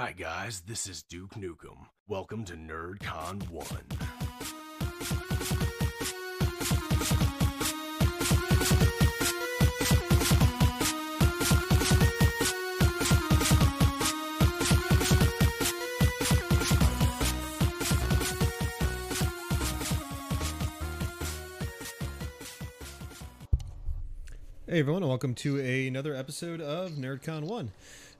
Hi, guys, this is Duke Nukem. Welcome to NerdCon 1. Hey everyone, and welcome to another episode of NerdCon One.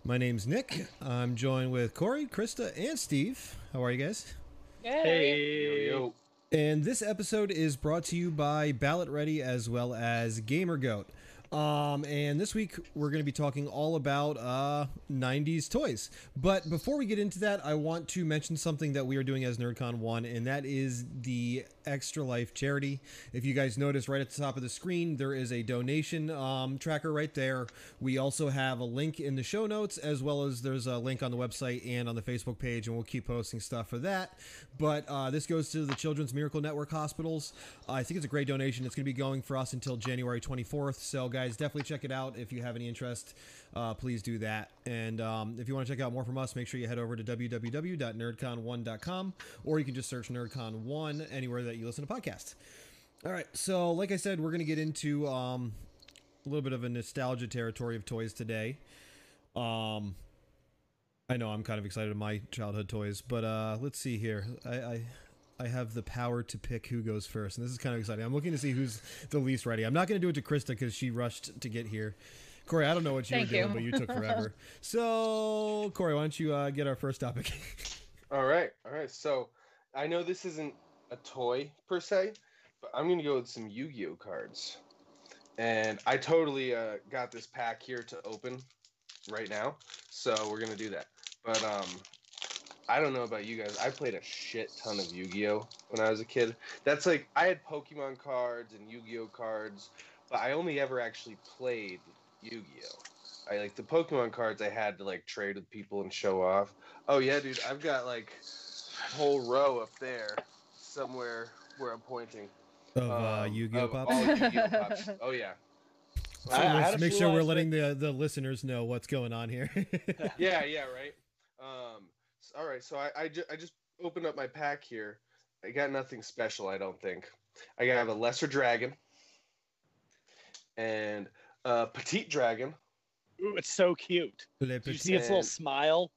My name's Nick. I'm joined with Corey, Krista, and Steve. How are you guys? Hey. And this episode is brought to you by Ballot Ready as well as Gamer Goat. Um, and this week we're going to be talking all about uh, 90s toys. But before we get into that, I want to mention something that we are doing as NerdCon 1, and that is the Extra Life charity. If you guys notice right at the top of the screen, there is a donation um, tracker right there. We also have a link in the show notes, as well as there's a link on the website and on the Facebook page, and we'll keep posting stuff for that. But uh, this goes to the Children's Miracle Network hospitals. I think it's a great donation. It's going to be going for us until January 24th. So, guys, definitely check it out. If you have any interest, uh, please do that. And um, if you want to check out more from us, make sure you head over to www.nerdcon1.com or you can just search NerdCon1 anywhere that you listen to podcasts. All right. So, like I said, we're going to get into um, a little bit of a nostalgia territory of toys today. Um, I know I'm kind of excited of my childhood toys, but uh, let's see here. I, I I have the power to pick who goes first, and this is kind of exciting. I'm looking to see who's the least ready. I'm not going to do it to Krista because she rushed to get here. Corey, I don't know what you Thank were doing, you. but you took forever. so, Corey, why don't you uh, get our first topic? All right, all right. So I know this isn't a toy per se, but I'm gonna go with some Yu-Gi-Oh cards, and I totally uh, got this pack here to open right now, so we're gonna do that. But um, I don't know about you guys. I played a shit ton of Yu-Gi-Oh when I was a kid. That's like I had Pokemon cards and Yu-Gi-Oh cards, but I only ever actually played Yu-Gi-Oh. I like the Pokemon cards I had to like trade with people and show off. Oh yeah, dude, I've got like a whole row up there somewhere where I'm pointing. of uh, Um, Yu-Gi-Oh of pops. all Yu-Gi-Oh pops. Oh yeah. So I- I let's had make sure we're letting the the listeners know what's going on here. Yeah, yeah, right. Um, s- all right, so I I, ju- I just opened up my pack here. I got nothing special, I don't think. I have a lesser dragon and a petite dragon, Ooh, it's so cute. Le Did you see its little smile?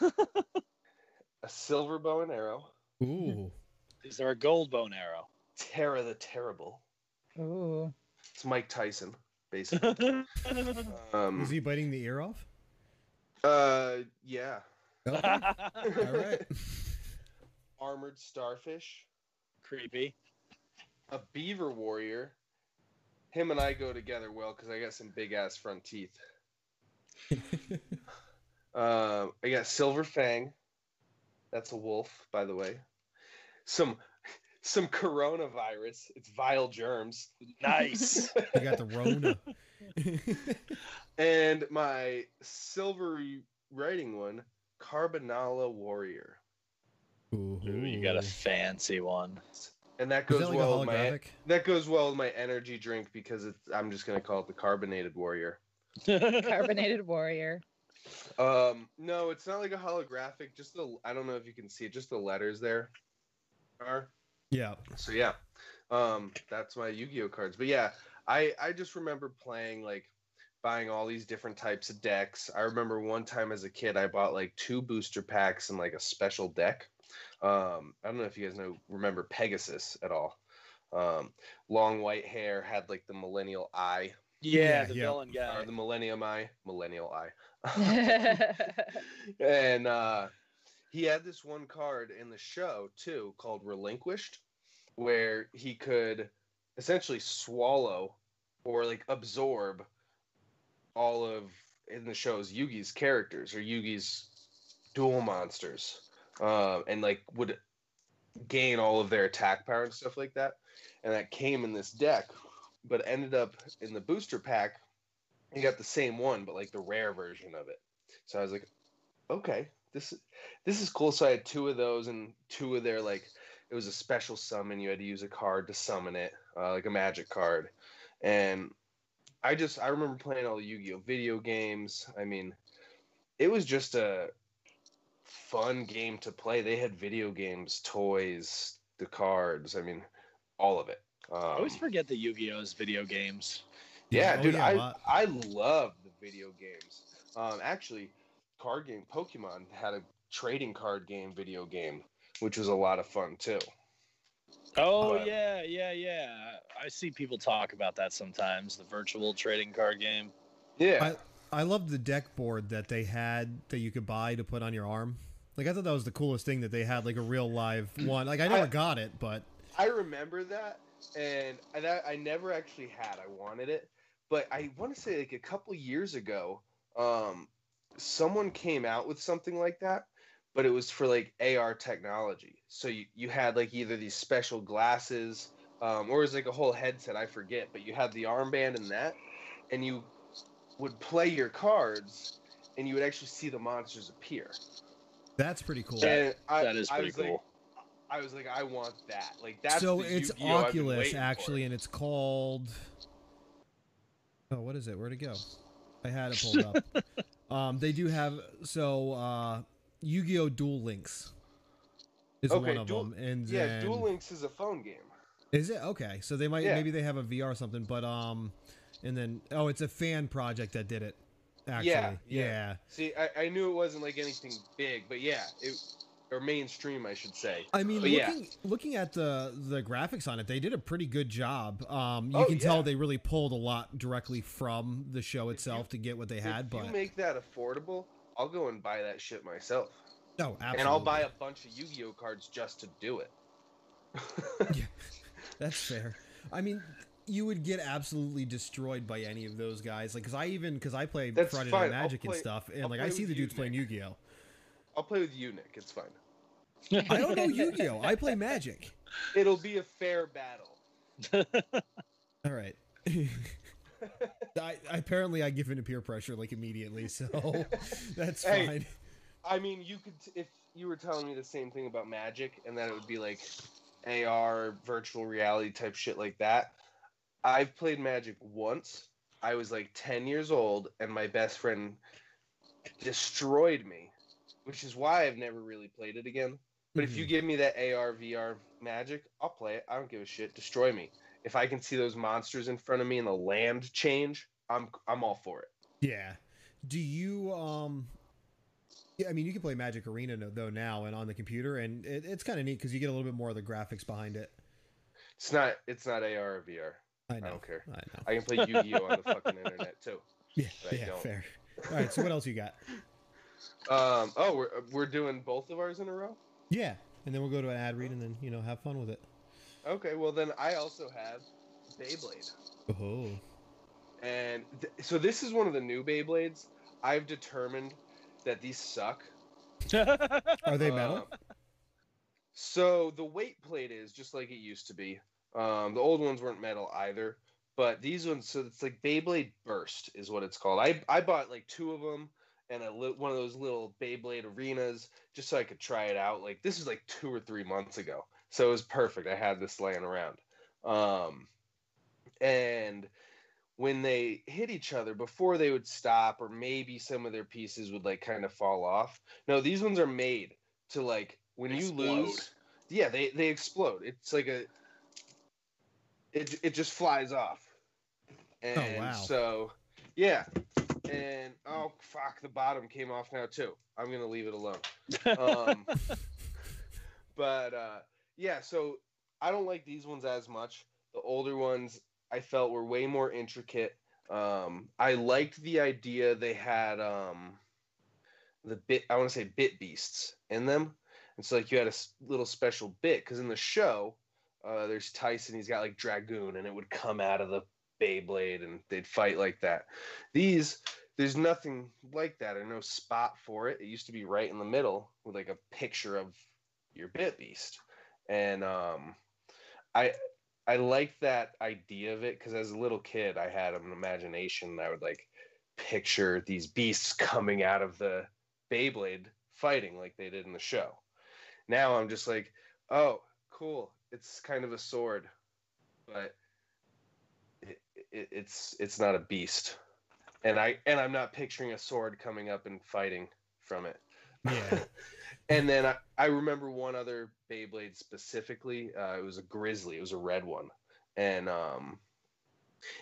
a silver bow and arrow, Ooh. Is there a gold bone arrow? Terra the Terrible. Ooh. It's Mike Tyson, basically. um, Is he biting the ear off? uh, yeah. Okay. All right. Armored starfish. Creepy. a beaver warrior. Him and I go together well because I got some big ass front teeth. uh, I got silver fang. That's a wolf, by the way. Some some coronavirus. It's vile germs. Nice. I got the Rona. And my silvery writing one, Karbonala warrior. Ooh, Ooh, you got a fancy one. And that Is goes that like well a with my that goes well with my energy drink because it's, I'm just gonna call it the carbonated warrior. Carbonated warrior. Um, no, it's not like a holographic. Just the I don't know if you can see it. Just the letters there are. Yeah. So yeah, um, that's my Yu-Gi-Oh cards. But yeah, I I just remember playing like buying all these different types of decks. I remember one time as a kid I bought like two booster packs and like a special deck. Um, I don't know if you guys know remember Pegasus at all. Um, long white hair had like the millennial eye yeah, Yeah, the yeah. villain or the millennium eye, millennial eye. And uh, he had this one card in the show too called relinquished where he could essentially swallow or like absorb all of in the show's yugi's characters or yugi's duel monsters um, and like would gain all of their attack power and stuff like that. And that came in this deck but ended up in the booster pack you got the same one but like the rare version of it. So i was like okay this this is cool. So i had two of those and two of their like it was a special summon. You had to use a card to summon it uh, like a magic card. And i just i remember playing all the yu-gi-oh video games. I mean it was just a fun game to play. They had video games, toys, the cards. I mean, all of it. Um, I always forget the Yu-Gi-Oh's video games. yeah, Oh, dude, yeah, a I lot. I love the video games. Um, actually, card game Pokemon had a trading card game video game, which was a lot of fun too. Oh But- yeah, yeah, yeah. I see people talk about that sometimes. The virtual trading card game. Yeah, I love the deck board that they had that you could buy to put on your arm. Like I thought that was the coolest thing that they had, like a real live one. Like I never I- got it, but I remember that, and I, that, I never actually had. I wanted it, but I want to say like a couple years ago, um, someone came out with something like that, but it was for like AR technology. So you you had like either these special glasses, um, or it was like a whole headset. I forget, but you had the armband and that, and you would play your cards, and you would actually see the monsters appear. that's pretty cool. And I, that is I pretty like- cool. I was like, I want that. Like that's so the it's Yu-Gi-Oh! Oculus waiting for. actually, and it's called. Oh, what is it? Where'd it go? I had it pulled up. um, they do have so uh, Yu-Gi-Oh! Duel Links is Okay, one of Duel- them, and Yeah, then, Duel Links is a phone game. Is it okay? So they might Yeah. maybe they have a VR or something, but um, and then oh, it's a fan project that did it. Actually, Yeah, yeah. yeah. See, I, I knew it wasn't like anything big, but yeah, it or mainstream, I should say. I mean, But yeah. looking looking at the the graphics on it, they did a pretty good job. Um, you Oh, can tell they really pulled a lot directly from the show itself to get what they had. if But you make that affordable, I'll go and buy that shit myself, no, absolutely. and I'll buy a bunch of Yu-Gi-Oh cards just to do it. Yeah, that's fair. I mean, you would get absolutely destroyed by any of those guys. Like, cause I even because I play That's Friday Night I'll Magic and stuff, and I'll like I see the you, dudes playing Yu-Gi-Oh. I'll play with you, Nick. It's fine. I don't know Yu-Gi-Oh. I play Magic. It'll be a fair battle. All right. I, apparently, I give in to peer pressure like immediately, so that's Hey. fine. I mean, you could if you were telling me the same thing about Magic, and that it would be like AR, virtual reality type shit like that. I've played Magic once. I was like ten years old, and my best friend destroyed me, which is why I've never really played it again. But if you Mhm. give me that AR, VR Magic, I'll play it. I don't give a shit. Destroy me. If I can see those monsters in front of me and the land change, I'm I'm all for it. Yeah. Do you um? Yeah, I mean, you can play Magic Arena though now and on the computer, and it, it's kind of neat because you get a little bit more of the graphics behind it. It's not it's not AR or VR. I know. don't care. I know. I can play Yu-Gi-Oh on the fucking internet too. yeah, yeah, fair. All right. So what else you got? Um. Oh, we're we're doing both of ours in a row. Yeah, and then we'll go to an ad read, and then you know have fun with it. Okay. Well, then I also have Beyblade, Oh. and th- so this is one of the new Beyblades. I've determined that these suck. Are they metal? Um, so the weight plate is just like it used to be. Um, the old ones weren't metal either, but these ones. So it's like Beyblade Burst is what it's called. I I bought like two of them and a li- one of those little Beyblade arenas just so I could try it out. Like this was like two or three months ago, so it was perfect. I had this laying around, um, and when they hit each other before they would stop or maybe some of their pieces would like kind of fall off no these ones are made to like when you lose yeah they they explode it's like a it, it just flies off and wow. so yeah and oh fuck the bottom came off now too i'm gonna leave it alone um, but uh, yeah, so I don't like these ones as much. The older ones I felt were way more intricate. Um, I liked the idea they had um, the bit. I want to say bit beasts in them, and so like you had a little special bit because in the show uh, there's Tyson. He's got like dragoon, and it would come out of the Beyblade, and they'd fight like that. These there's nothing like that or no spot for it. It used to be right in the middle with like a picture of your bit beast. And um I I like that idea of it because as a little kid I had an imagination that I would like picture these beasts coming out of the Beyblade fighting like they did in the show. Now I'm just like, oh, cool. It's kind of a sword, but it, it, it's it's not a beast and I and I'm not picturing a sword coming up and fighting from it. Yeah. And then I, I remember one other Beyblade specifically. Uh, it was a Grizzly. It was a red one, and um,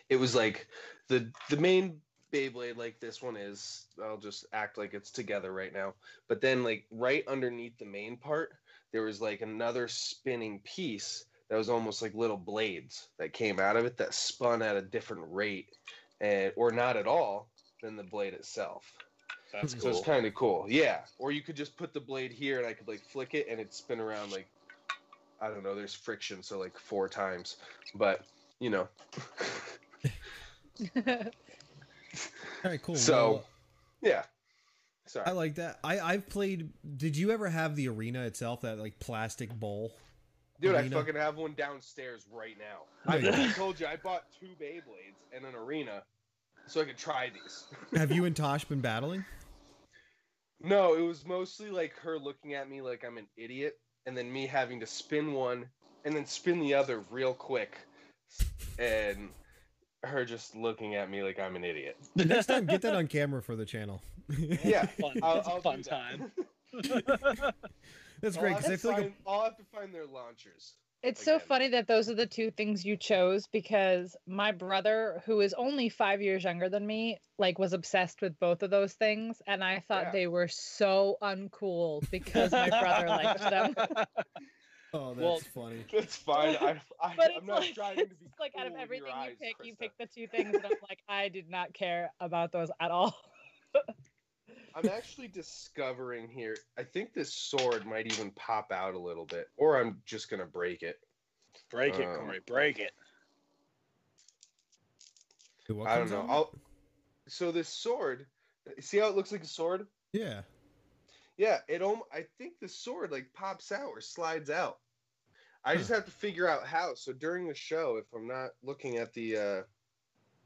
it was like the the main Beyblade like this one is. I'll just act like it's together right now. But then like right underneath the main part, there was like another spinning piece that was almost like little blades that came out of it that spun at a different rate, and or not at all than the blade itself. That's So cool. So it's kind of cool. Yeah. Or you could just put the blade here and I could like flick it and it'd spin around like I don't know, there's friction, so like four times. But you know. All right, cool. So- Well, yeah. Sorry. I like that. I I've played. Did you ever have the arena itself? That like plastic bowl. Dude, I fucking have one downstairs right now. I, you don't. I told you I bought two Beyblades and an arena so I could try these. Have you and Tosh been battling? No, it was mostly like her looking at me like I'm an idiot, and then me having to spin one and then spin the other real quick, and her just looking at me like I'm an idiot. The Next time, get that on camera for the channel. Yeah, Fun. I'll, It's a I'll fun do that. time. That's great because I to feel like find- I'll have to find their launchers. It's so funny that those are the two things you chose because my brother, who is only five years younger than me, like was obsessed with both of those things, and I thought Yeah. they were so uncool because my brother liked them. oh, that's Well- funny. That's fine. I, I, But I'm it's not like, trying to it's be like out of cool in your everything you eyes, pick, you pick the two things, and I'm like, I did not care about those at all. I'm actually discovering here. I think this sword might even pop out a little bit, or I'm just gonna break it. break it, Um, Corey. Break it. I don't know. I'll. So this sword, see how it looks like a sword? Yeah. Yeah, it. Om- I think the sword like pops out or slides out. I just have to figure out how. So during the show, if I'm not looking at the uh,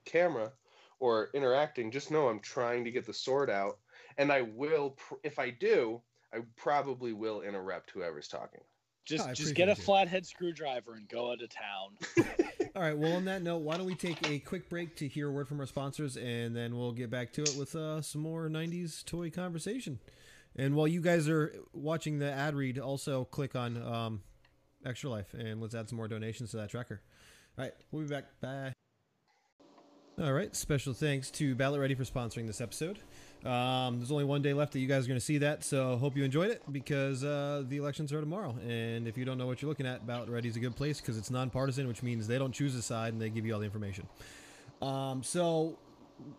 camera or interacting, just know I'm trying to get the sword out, and I will. Pr- if I do, I probably will interrupt whoever's talking. Just, I just get a appreciate flathead screwdriver and go out of town. All right. Well, on that note, why don't we take a quick break to hear a word from our sponsors, and then we'll get back to it with uh, some more '90s toy conversation. And while you guys are watching the ad read, also click on um, Extra Life, and let's add some more donations to that tracker. All right. We'll be back. Bye. All right. Special thanks to Ballot Ready for sponsoring this episode. Um, there's only one day left that you guys are going to see that, so hope you enjoyed it because uh, the elections are tomorrow. And if you don't know what you're looking at, Ballot Ready is a good place because it's nonpartisan, which means they don't choose a side and they give you all the information. Um, so,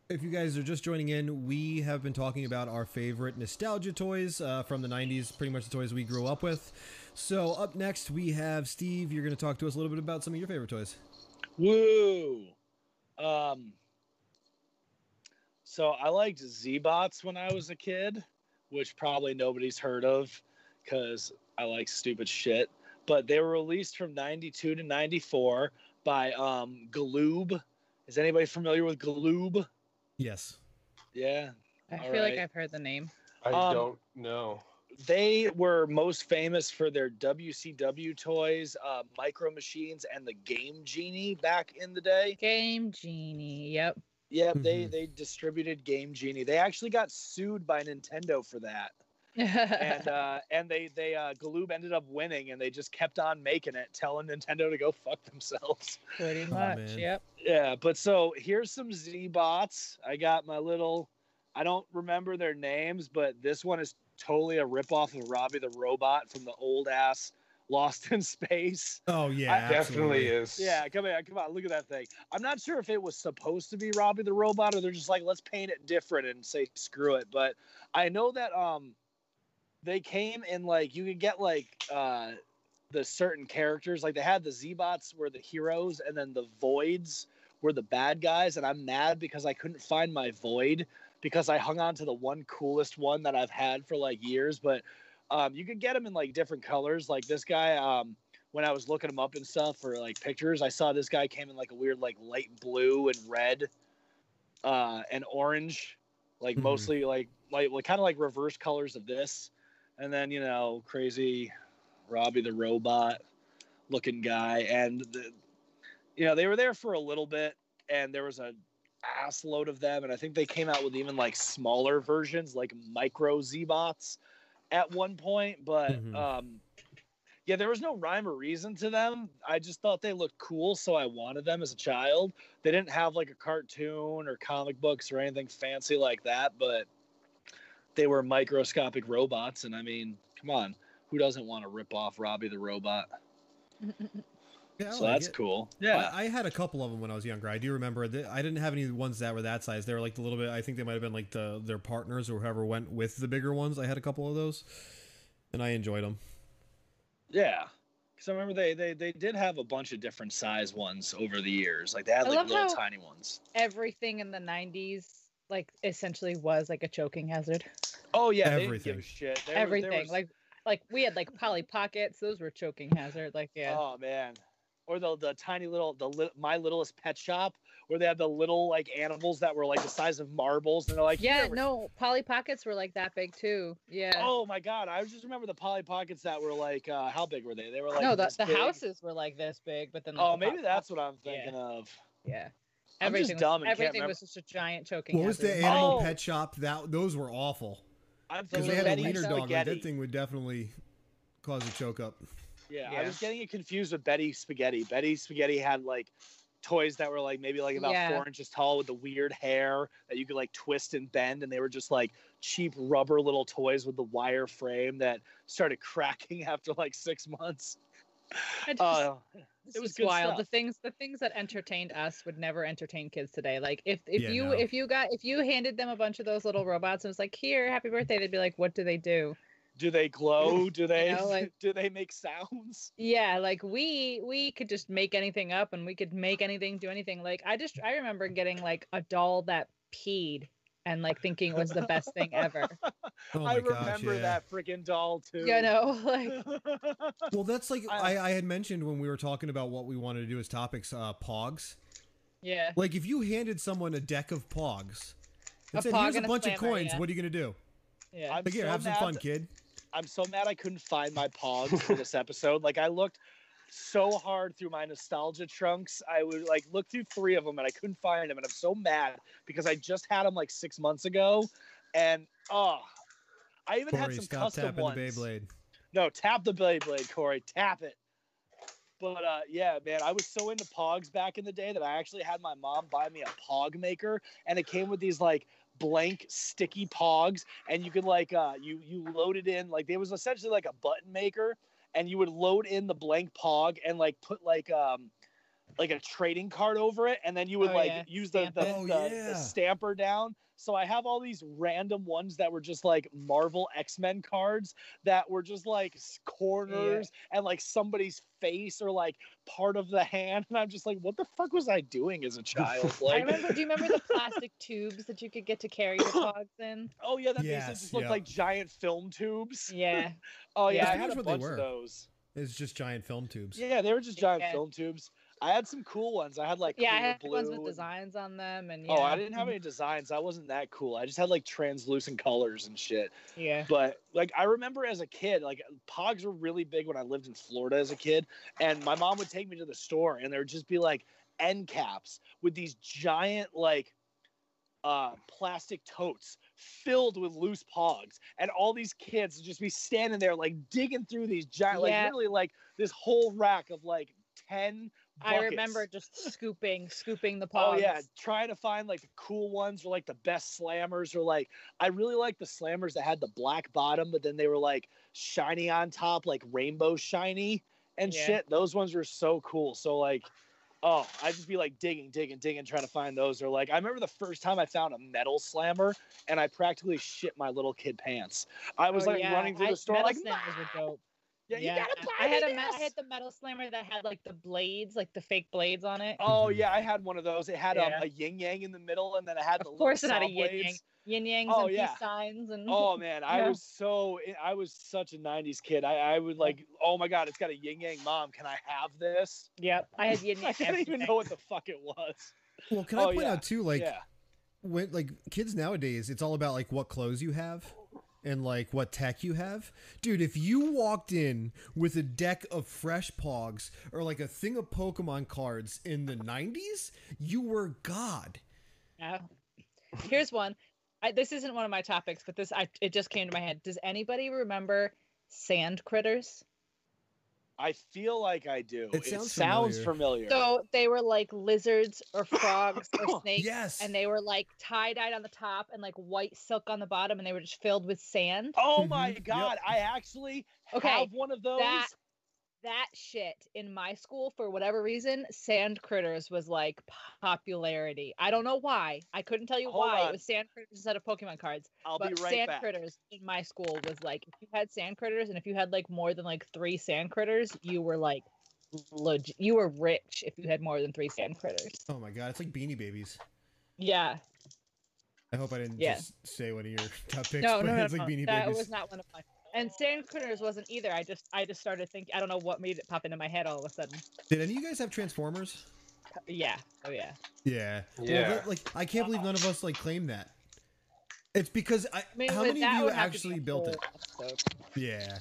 if you guys are just joining in, we have been talking about our favorite nostalgia toys uh, from the 90s, pretty much the toys we grew up with. So, up next, we have Steve. You're going to talk to us a little bit about some of your favorite toys. Woo! Um, so I liked Z-Bots when I was a kid, which probably nobody's heard of because I like stupid shit. But they were released from 92 to 94 by um, Galoob. Is anybody familiar with Galoob? Yes. Yeah. I All feel like. I've heard the name. I Um, don't know. They were most famous for their WCW toys, uh, Micro Machines, and the Game Genie back in the day. Game Genie. Yep. Yeah, they Mhm. they distributed Game Genie. They actually got sued by Nintendo for that, and uh, and they they uh, Galoob ended up winning, and they just kept on making it, telling Nintendo to go fuck themselves. Pretty Oh, much. man. Yep. Yeah, but so here's some Z bots. I got my little. I don't remember their names, but this one is totally a ripoff of Robbie the Robot from the old ass Lost in Space. Oh, yeah. I- Definitely is. Yeah, come here, come on, look at that thing. I'm not sure if it was supposed to be Robbie the Robot or they're just like, let's paint it different and say screw it. But I know that um they came in like you could get like uh the certain characters. Like they had the Z-Bots were the heroes and then the voids were the bad guys, and I'm mad because I couldn't find my void because I hung on to the one coolest one that I've had for like years. But um you could get them in like different colors. Like this guy, um when I was looking them up and stuff for like pictures, I saw this guy came in like a weird like light blue and red, uh, and orange, like Mhm. mostly like like like kind of like reverse colors of this, and then you know crazy Robbie the robot looking guy, and the, you know they were there for a little bit, and there was a ass load of them, and I think they came out with even like smaller versions like micro Z bots at one point, but Mhm. um, yeah, there was no rhyme or reason to them. I just thought they looked cool, so I wanted them as a child. They didn't have like a cartoon or comic books or anything fancy like that, but they were microscopic robots, and I mean, come on, who doesn't want to rip off Robbie the robot? Yeah, so like that's it. cool. Yeah. I, I had a couple of them when I was younger. I do remember. That I didn't have any ones that were that size. They were like the little bit. I think they might have been like the their partners or whoever went with the bigger ones. I had a couple of those, and I enjoyed them. Yeah. Because I remember they, they they did have a bunch of different size ones over the years. Like they had I like little tiny ones. Everything in the '90s, like, essentially was like a choking hazard. Oh yeah, they didn't Everything. give shit. There was- there Everything, was- like, like we had like Polly Pockets. Those were choking hazard. Like, yeah. Oh man. Or the the tiny little the li- my littlest pet shop where they had the little like animals that were like the size of marbles and they're like yeah, no, Polly Pockets were like that big too. Yeah. Oh my god, I just remember the Polly Pockets that were like uh how big were they? They were like no, the, the houses were like this big, but then like, Oh, the maybe Pop- that's what I'm Yeah. thinking of. Yeah. I'm just Everything dumb was, and can't everything was just a giant choking What was the animal Oh. pet shop? That those were awful because they had a Betty wiener dog. Right? spaghetti. That thing would definitely cause a choke up. Yeah, I was getting it confused with Betty Spaghetti. Betty Spaghetti had like toys that were like maybe like about Yeah. four inches tall with the weird hair that you could like twist and bend, and they were just like cheap rubber little toys with the wire frame that started cracking after like six months. I just, Uh, It was is good wild. The things the things that entertained us would never entertain kids today. Like if if Yeah, you no. if you got if you handed them a bunch of those little robots and was like, "Here, happy birthday," they'd be like, "What do they do?" Do they glow? Do they know, like- do they make sounds? Yeah, like we we could just make anything up and we could make anything do anything. Like I just I remember getting like a doll that peed and like thinking it was the best thing ever. Oh my I gosh, remember yeah. that freaking doll too. You know, like Well, that's like I- I, I had mentioned when we were talking about what we wanted to do as topics. Uh, Pogs. yeah. Like if you handed someone a deck of Pogs and A said, Pog "Here's a and a bunch of slammer, coins. yeah. What are you gonna do?" Yeah. I'm Like, here, so have some fun, that- kid. I'm so mad I couldn't find my pogs for this episode. Like I looked so hard through my nostalgia trunks. I would like look through three of them and I couldn't find them, and I'm so mad because I just had them like six months ago, and oh, I even had Corey, some stop custom ones. the Beyblade. No, tap the Beyblade, Corey. Tap it. But uh, yeah, man, I was so into Pogs back in the day that I actually had my mom buy me a Pog maker, and it came with these like blank sticky Pogs, and you could like uh, you you load it in like there was essentially like a button maker, and you would load in the blank Pog and like put like um like a trading card over it, and then you would Oh, like yeah, use the stamp the. Oh, the, yeah. the stamper down. So I have all these random ones that were just like Marvel X Men cards that were just like s- corners and like somebody's face or like part of the hand, and I'm just like, what the fuck was I doing as a child? I Like, remember. Do you remember the plastic tubes that you could get to carry your pogs in? oh yeah, that Yes, basically just looked yeah. like giant film tubes. Yeah. Oh Yeah. yeah, I That's had a what they bunch were. of those. It's just giant film tubes. Yeah, they were just giant Yeah. film tubes. I had some cool ones. I had like Yeah, I had ones with and- designs on them, and Oh, I didn't have any designs. I wasn't that cool. I just had like translucent colors and shit. Yeah. But like I remember as a kid, like Pogs were really big when I lived in Florida as a kid, and my mom would take me to the store, and there would just be like end caps with these giant like uh plastic totes filled with loose pogs and all these kids would just be standing there like digging through these giant like Yeah. literally like this whole rack of like 10 I remember just scooping, scooping the Oh yeah, trying to find like the cool ones or like the best slammers or like I really like the slammers that had the black bottom, but then they were like shiny on top, like rainbow shiny and Yeah. shit. Those ones were so cool. So like, oh, I'd just be like digging, digging, digging, trying to find those. Or like I remember the first time I found a metal slammer and I practically shit my little kid pants. I was Oh, like yeah. running through the store metal like, slammers were dope. Yeah, you gotta buy I had me a me- I had the metal slammer that had like the blades, like the fake blades on it. Oh yeah, I had one of those. It had um, a yin yang in the middle, and then it had the Of little course it had a saw yin yang. blades. Yin yangs Oh, and yeah. peace signs and Oh man, I was so I was such a '90s kid. I, I would like, oh my god, it's got a yin yang. Mom, can I have this? Yep, I had yin yang. I didn't even know what the fuck it was. Well, can I Oh, point yeah. out too, like yeah, when like kids nowadays, it's all about like what clothes you have and like what tech you have. Dude, if you walked in with a deck of fresh pogs or like a thing of Pokemon cards in the 90s, you were god. Yeah. Here's one. I, this isn't one of my topics, but this I it just came to my head. Does anybody remember sand critters? I feel like I do. It It sounds sounds, familiar. familiar. So they were like lizards or frogs or snakes, Yes. and they were like tie dyed on the top and like white silk on the bottom, and they were just filled with sand. oh my mm-hmm. Yep. god, I actually Okay, have one of those. that that shit in my school for whatever reason sand critters was like popularity i don't know why i couldn't tell you Hold why on. it was sand critters instead of pokemon cards I'll but be right sand back. critters in my school was like if you had sand critters and if you had like more than like three sand critters you were like legit you were rich if you had more than three sand critters Oh my god, it's like Beanie Babies. yeah I hope I didn't Yeah. just say one of your top picks, no but no no, it's like no. Beanie that Babies. was not one of mine and sand critters wasn't either i just i just started thinking i don't know what made it pop into my head all of a sudden Did any of you guys have Transformers? yeah oh yeah Yeah. Well, Yeah. that- like I can't believe none of us like claim that. It's because I. I mean, how with many of you have to be actually built it? episode. Yeah.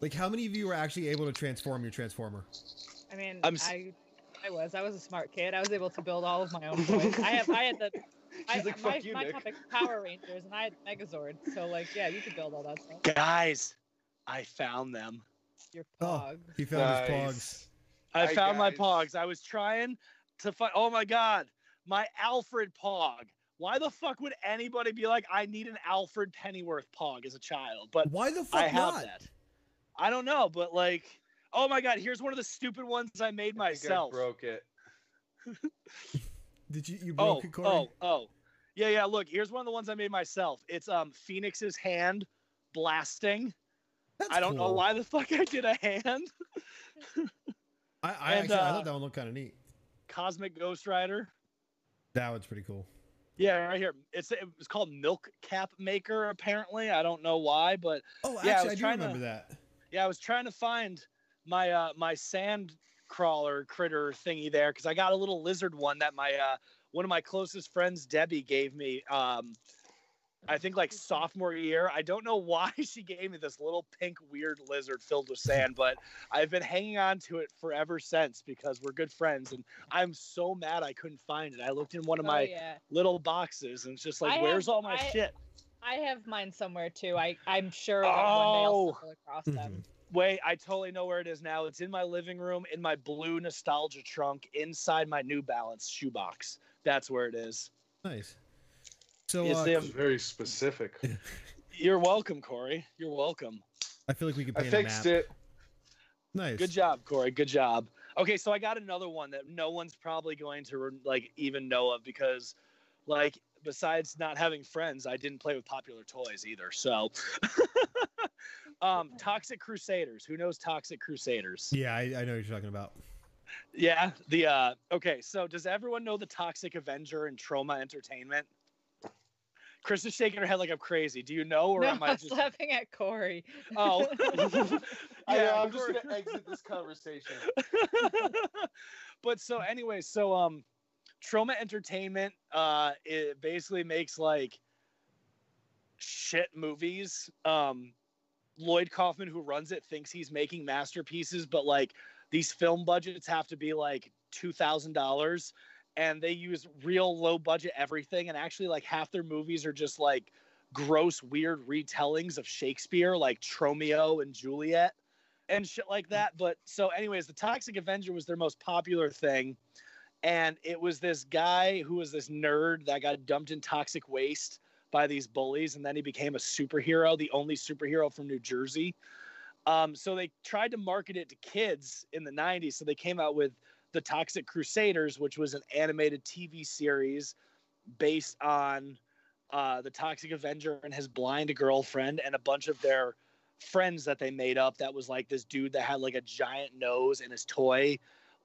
Like how many of you were actually able to transform your transformer? I mean, I'm s- I, I was, I was a smart kid. I was able to build all of my own toys. I have, I had the, I, She's like, my, "Fuck you, my Nick." topic Power Rangers, and I had Megazord. So like, yeah, you could build all that stuff. Guys, I found them. Your Oh, pog. He found his pogs. I Hi, found my pogs. I was trying to find. Oh my god, my Alfred pog. Why the fuck would anybody be like, I need an Alfred Pennyworth pog as a child? But Why the fuck I have not? that. I don't know, but like, oh my god, here's one of the stupid ones I made I think I myself. broke it. Did you you oh, it, Corey? oh, oh, yeah, yeah. Look, here's one of the ones I made myself. It's um Phoenix's hand blasting. That's I don't know why the fuck I did a hand. I, I And, actually I uh, thought that one looked kind of neat. Cosmic Ghost Rider. That one's pretty cool. Yeah, right here. It's it was called Milk Cap Maker. Apparently, I don't know why, but Oh, Yeah, I actually, I, was do trying to- remember that. yeah, I was trying to find my uh my sand crawler critter thingy there because I got a little lizard one that my uh one of my closest friends Debbie gave me. Um, I think like sophomore year. I don't know why she gave me this little pink weird lizard filled with sand, but I've been hanging on to it forever since because we're good friends, and I'm so mad I couldn't find it. I looked in one of Oh, my yeah. little boxes and it's just like, I where's have- all my I- shit? I have mine somewhere too. I, I'm sure that one day I'll Oh. stumble across them. Mhm. Wait, I totally know where it is now. It's in my living room, in my blue nostalgia trunk, inside my New Balance shoebox. That's where it is. Nice. So Yes, uh, they very specific. You're welcome, Corey. You're welcome. I feel like we could I paint a fixed map. it. Nice. Good job, Corey. Good job. Okay, so I got another one that no one's probably going to like even know of because, like, besides not having friends, I didn't play with popular toys either. So, um, Toxic Crusaders. Who knows Toxic Crusaders? Yeah, I, I know what you're talking about. Yeah. The uh okay, so does everyone know the Toxic Avenger and Troma Entertainment? Chris is shaking her head like I'm crazy. Do you know or no, am I I just laughing at Corey. Oh. I know, Yeah, I'm just gonna exit this conversation. but so anyway, so um Troma Entertainment uh it basically makes like shit movies. Um Lloyd Kaufman who runs it thinks he's making masterpieces, but like these film budgets have to be like two thousand dollars and they use real low budget everything and actually like half their movies are just like gross weird retellings of Shakespeare like Tromeo and Juliet and shit like that. But so, anyways, the Toxic Avenger was their most popular thing. And it was this guy who was this nerd that got dumped in toxic waste by these bullies. And then he became a superhero, the only superhero from New Jersey. Um, so they tried to market it to kids in the 90s. So they came out with The Toxic Crusaders, which was an animated TV series based on uh, the Toxic Avenger and his blind girlfriend and a bunch of their friends that they made up that was like this dude that had like a giant nose and his toy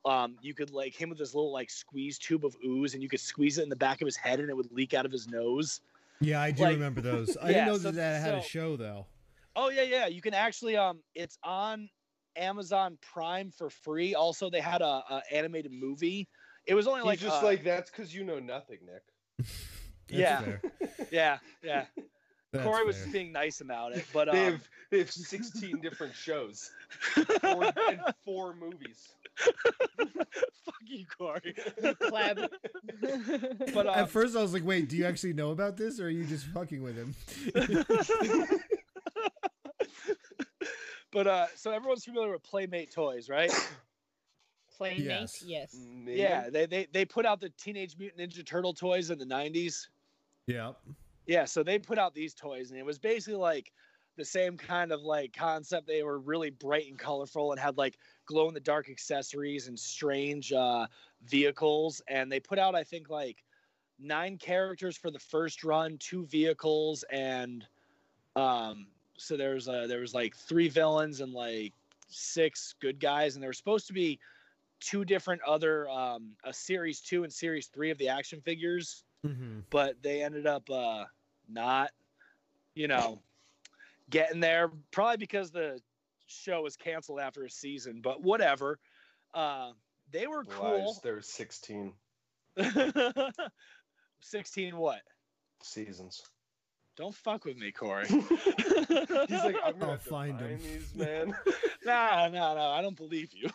um you could like him with this little like squeeze tube of ooze and you could squeeze it in the back of his head and it would leak out of his nose Yeah, I do Like- remember those. I Yeah, didn't know so- that that had a show though. oh yeah yeah you can actually um it's on amazon prime for free also they had a, a animated movie it was only He's like just uh, like that's because you know nothing, Nick. That's yeah. fair. yeah yeah That's Corey was fair. just being nice about it, but They um, have they have 16 different shows four, and four movies. fuck you, Corey. Pleb. But um, At first, I was like, "Wait, do you actually know about this, or are you just fucking with him?" but uh, so everyone's familiar with Playmate toys, right? Playmate, Yes. yes. Yeah, they, they they put out the Teenage Mutant Ninja Turtle toys in the '90s. yeah. Yeah, so they put out these toys, and it was basically like the same kind of like concept. They were really bright and colorful, and had like glow in the dark accessories and strange uh, vehicles. And they put out, I think, like nine characters for the first run, two vehicles, and um, so there's uh, there was like three villains and like six good guys, and there were supposed to be two different other um, a series two and series three of the action figures Mm-hmm. but they ended up uh not you know getting there probably because the show was canceled after a season but whatever uh they were Lies, cool There's 16 16 what seasons. don't fuck with me corey He's like, I'm gonna I'll find find him. these, man. nah no no i don't believe you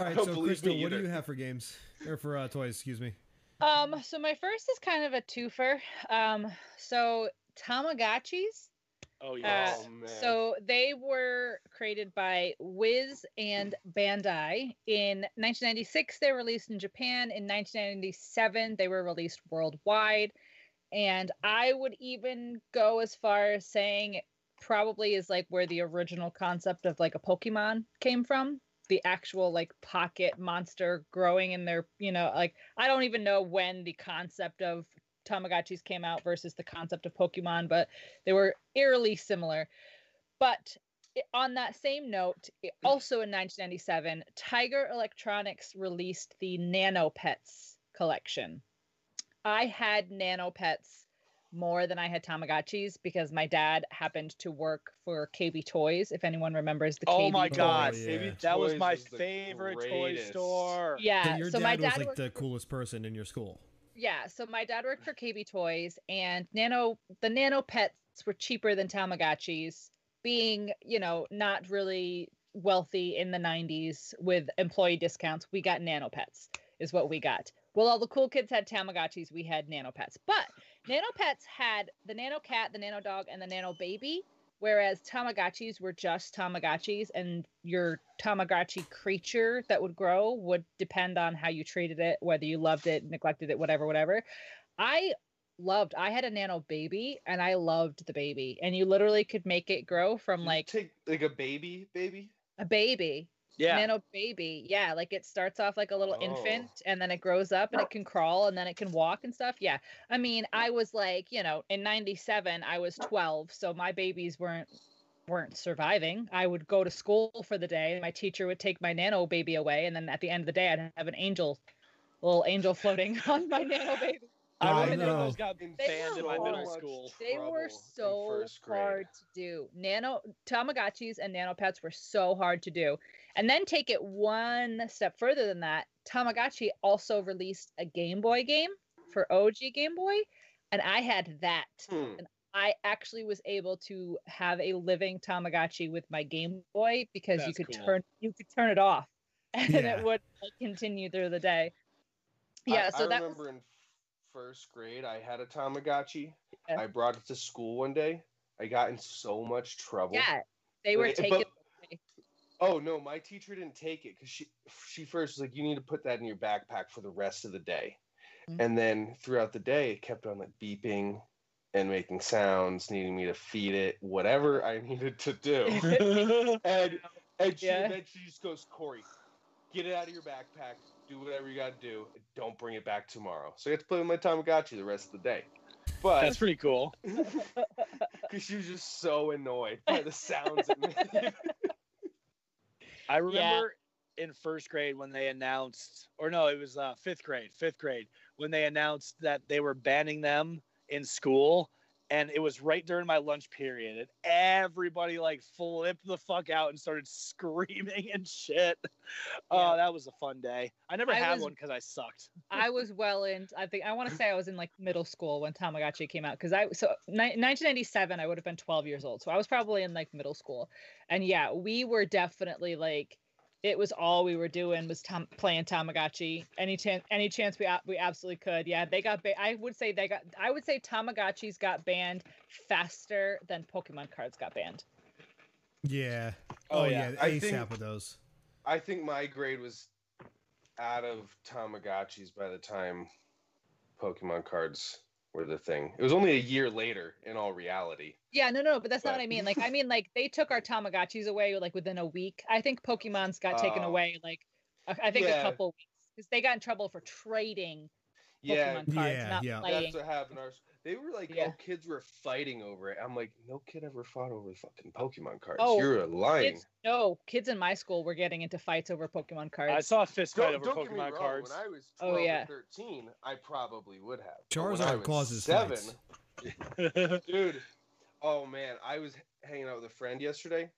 All right, don't so Krista, what do you have for games or for uh, toys? Excuse me. Um, so my first is kind of a twofer. Um, so Tamagotchis. oh yeah Uh, Oh. So they were created by Wiz and Bandai. In 1996, they were released in Japan. In 1997, they were released worldwide. And I would even go as far as saying it probably is like where the original concept of like a Pokemon came from. The actual like pocket monster growing in their, you know, like I don't even know when the concept of Tamagotchis came out versus the concept of Pokemon, but they were eerily similar. But on that same note, also in 1997, Tiger Electronics released the Nano Pets collection. I had Nano Pets more than I had Tamagotchis because my dad happened to work for KB Toys. If anyone remembers the oh KB my Toys. god oh, yeah. Baby that was my the favorite toy greatest. store So Yeah, your so my dad dad was like worked the coolest person in your school. Yeah, so my dad worked for KB Toys, and Nano the Nano Pets were cheaper than Tamagotchis, being you know not really wealthy in the 90s with employee discounts. We got Nano Pets, is what we got. Well, all the cool kids had Tamagotchis, we had Nano Pets, but Nano Pets had the Nano Cat, the Nano Dog, and the Nano Baby. Whereas Tamagotchis were just Tamagotchis, and your Tamagotchi creature that would grow would depend on how you treated it, whether you loved it, neglected it, whatever, whatever. I loved, I had a Nano baby, and I loved the baby. And you literally could make it grow from You like take like a baby, baby. a baby, yeah Nano baby. Yeah, like it starts off like a little Oh. infant and then it grows up and it can crawl and then it can walk and stuff. Yeah. I mean, I was like, you know, in 97 I was 12, so my babies weren't weren't surviving. I would go to school for the day. My teacher would take my nano baby away and then at the end of the day I'd have an angel little angel floating on my nano baby. i remember no. those got In banned in my middle school They were so hard to do. Nano Tamagotchis and Nano Pets were so hard to do. And then take it one step further than that, Tamagotchi also released a Game Boy game for OG Game Boy, and I had that. Hmm. I actually was able to have a living Tamagotchi with my Game Boy because you could cool. turn you could turn it off and Yeah. it would like, continue through the day. I- Yeah, so I that was remember in first grade, I had a Tamagotchi. Yeah. I brought it to school one day. I got in so much trouble. yeah, they were Wait, taken but- Oh no, my teacher didn't take it because she she first was like, you need to put that in your backpack for the rest of the day, Mhm. and then throughout the day, it kept on like beeping and making sounds, needing me to feed it whatever I needed to do. and and she Yeah. eventually just goes, Corey, get it out of your backpack, do whatever you got to do, don't bring it back tomorrow. So I had to play with my Tamagotchi the rest of the day. But that's pretty cool because she was just so annoyed by the sounds it made. I remember in first grade when they announced, or no, it was uh, fifth grade, fifth grade, when they announced that they were banning them in school. And it was right during my lunch period, and everybody like flipped the fuck out and started screaming and shit. Oh, Yeah. that was a fun day. I never I had was- one because I sucked. I was well in. I think I want to say I was in like middle school when Tamagotchi came out because I so ni- 1997 I would have been 12 years old, so I was probably in like middle school, and yeah, we were definitely like it was all we were doing was tam- playing Tamagotchi. Any chance, any chance we a- we absolutely could. Yeah, they got. Ba- I would say they got. I would say Tamagotchis got banned faster than Pokemon cards got banned. Yeah. Oh, Oh, yeah. yeah. I ASAP think- with those. I think my grade was out of Tamagotchis by the time Pokemon cards were the thing. It was only a year later, in all reality. Yeah, no, no, but that's not what I mean. Like, I mean, like they took our Tamagotchis away like within a week. I think Pokemon's got taken Oh. away like I I think Yeah. a couple weeks because they got in trouble for trading Yeah, Pokemon cards, Yeah, not yeah. playing. that's what happened. Ours. They were like, Yeah. oh, kids were fighting over it. I'm like, no kid ever fought over fucking Pokemon cards. Oh, You're a lying. Kids, no, kids in my school were getting into fights over Pokemon cards. I saw a fist fight Don't, over don't get me Pokemon wrong. cards. When I was Oh, yeah. or 13, I probably would have. But when I Charizard was causes seven, dude. Oh man, I was hanging out with a friend yesterday,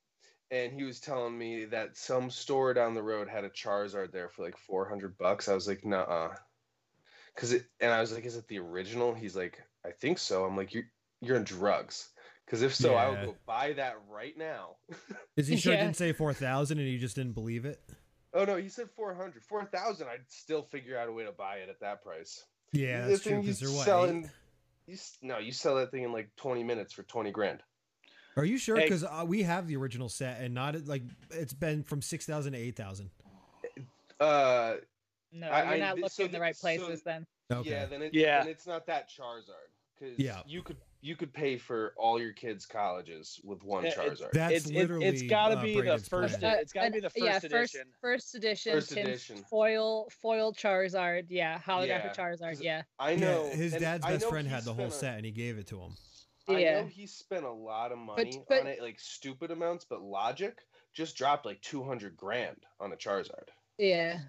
and he was telling me that some store down the road had a Charizard there for like 400 bucks. I was like, nah, because it. And I was like, is it the original? He's like, I think so. I'm like, you're you're on drugs. Because if so, I Yeah. will go buy that right now. Is he sure it Yeah. didn't say 4,000 and he just didn't believe it? Oh no, he said 400. 4,000. I'd still figure out a way to buy it at that price. Yeah, The that's true. thing you they're what? in- You s- no, you sell that thing in like 20 minutes for 20 grand. Are you sure? Hey. Because uh, we have the original set and not like it's been from 6,000 to 8,000. Uh, no, I- you're I- not th- looking so in the th- right so- places then. Okay. yeah, then it, Yeah. then it's not that Charizard because Yeah. you could you could pay for all your kids' colleges with one Charizard. That's it's it, literally. it's got to uh, be the first. plan. Uh, It's got to be the first yeah, edition. First, first edition, First edition. foil, foil Charizard. Yeah, holographic Yeah, Charizard. 'cause Yeah, I Yeah, know his dad's I best friend had the whole a- set and he gave it to him. I Yeah. know he spent a lot of money but- on it, like stupid amounts, but Logic just dropped like 200 grand on a Charizard. yeah.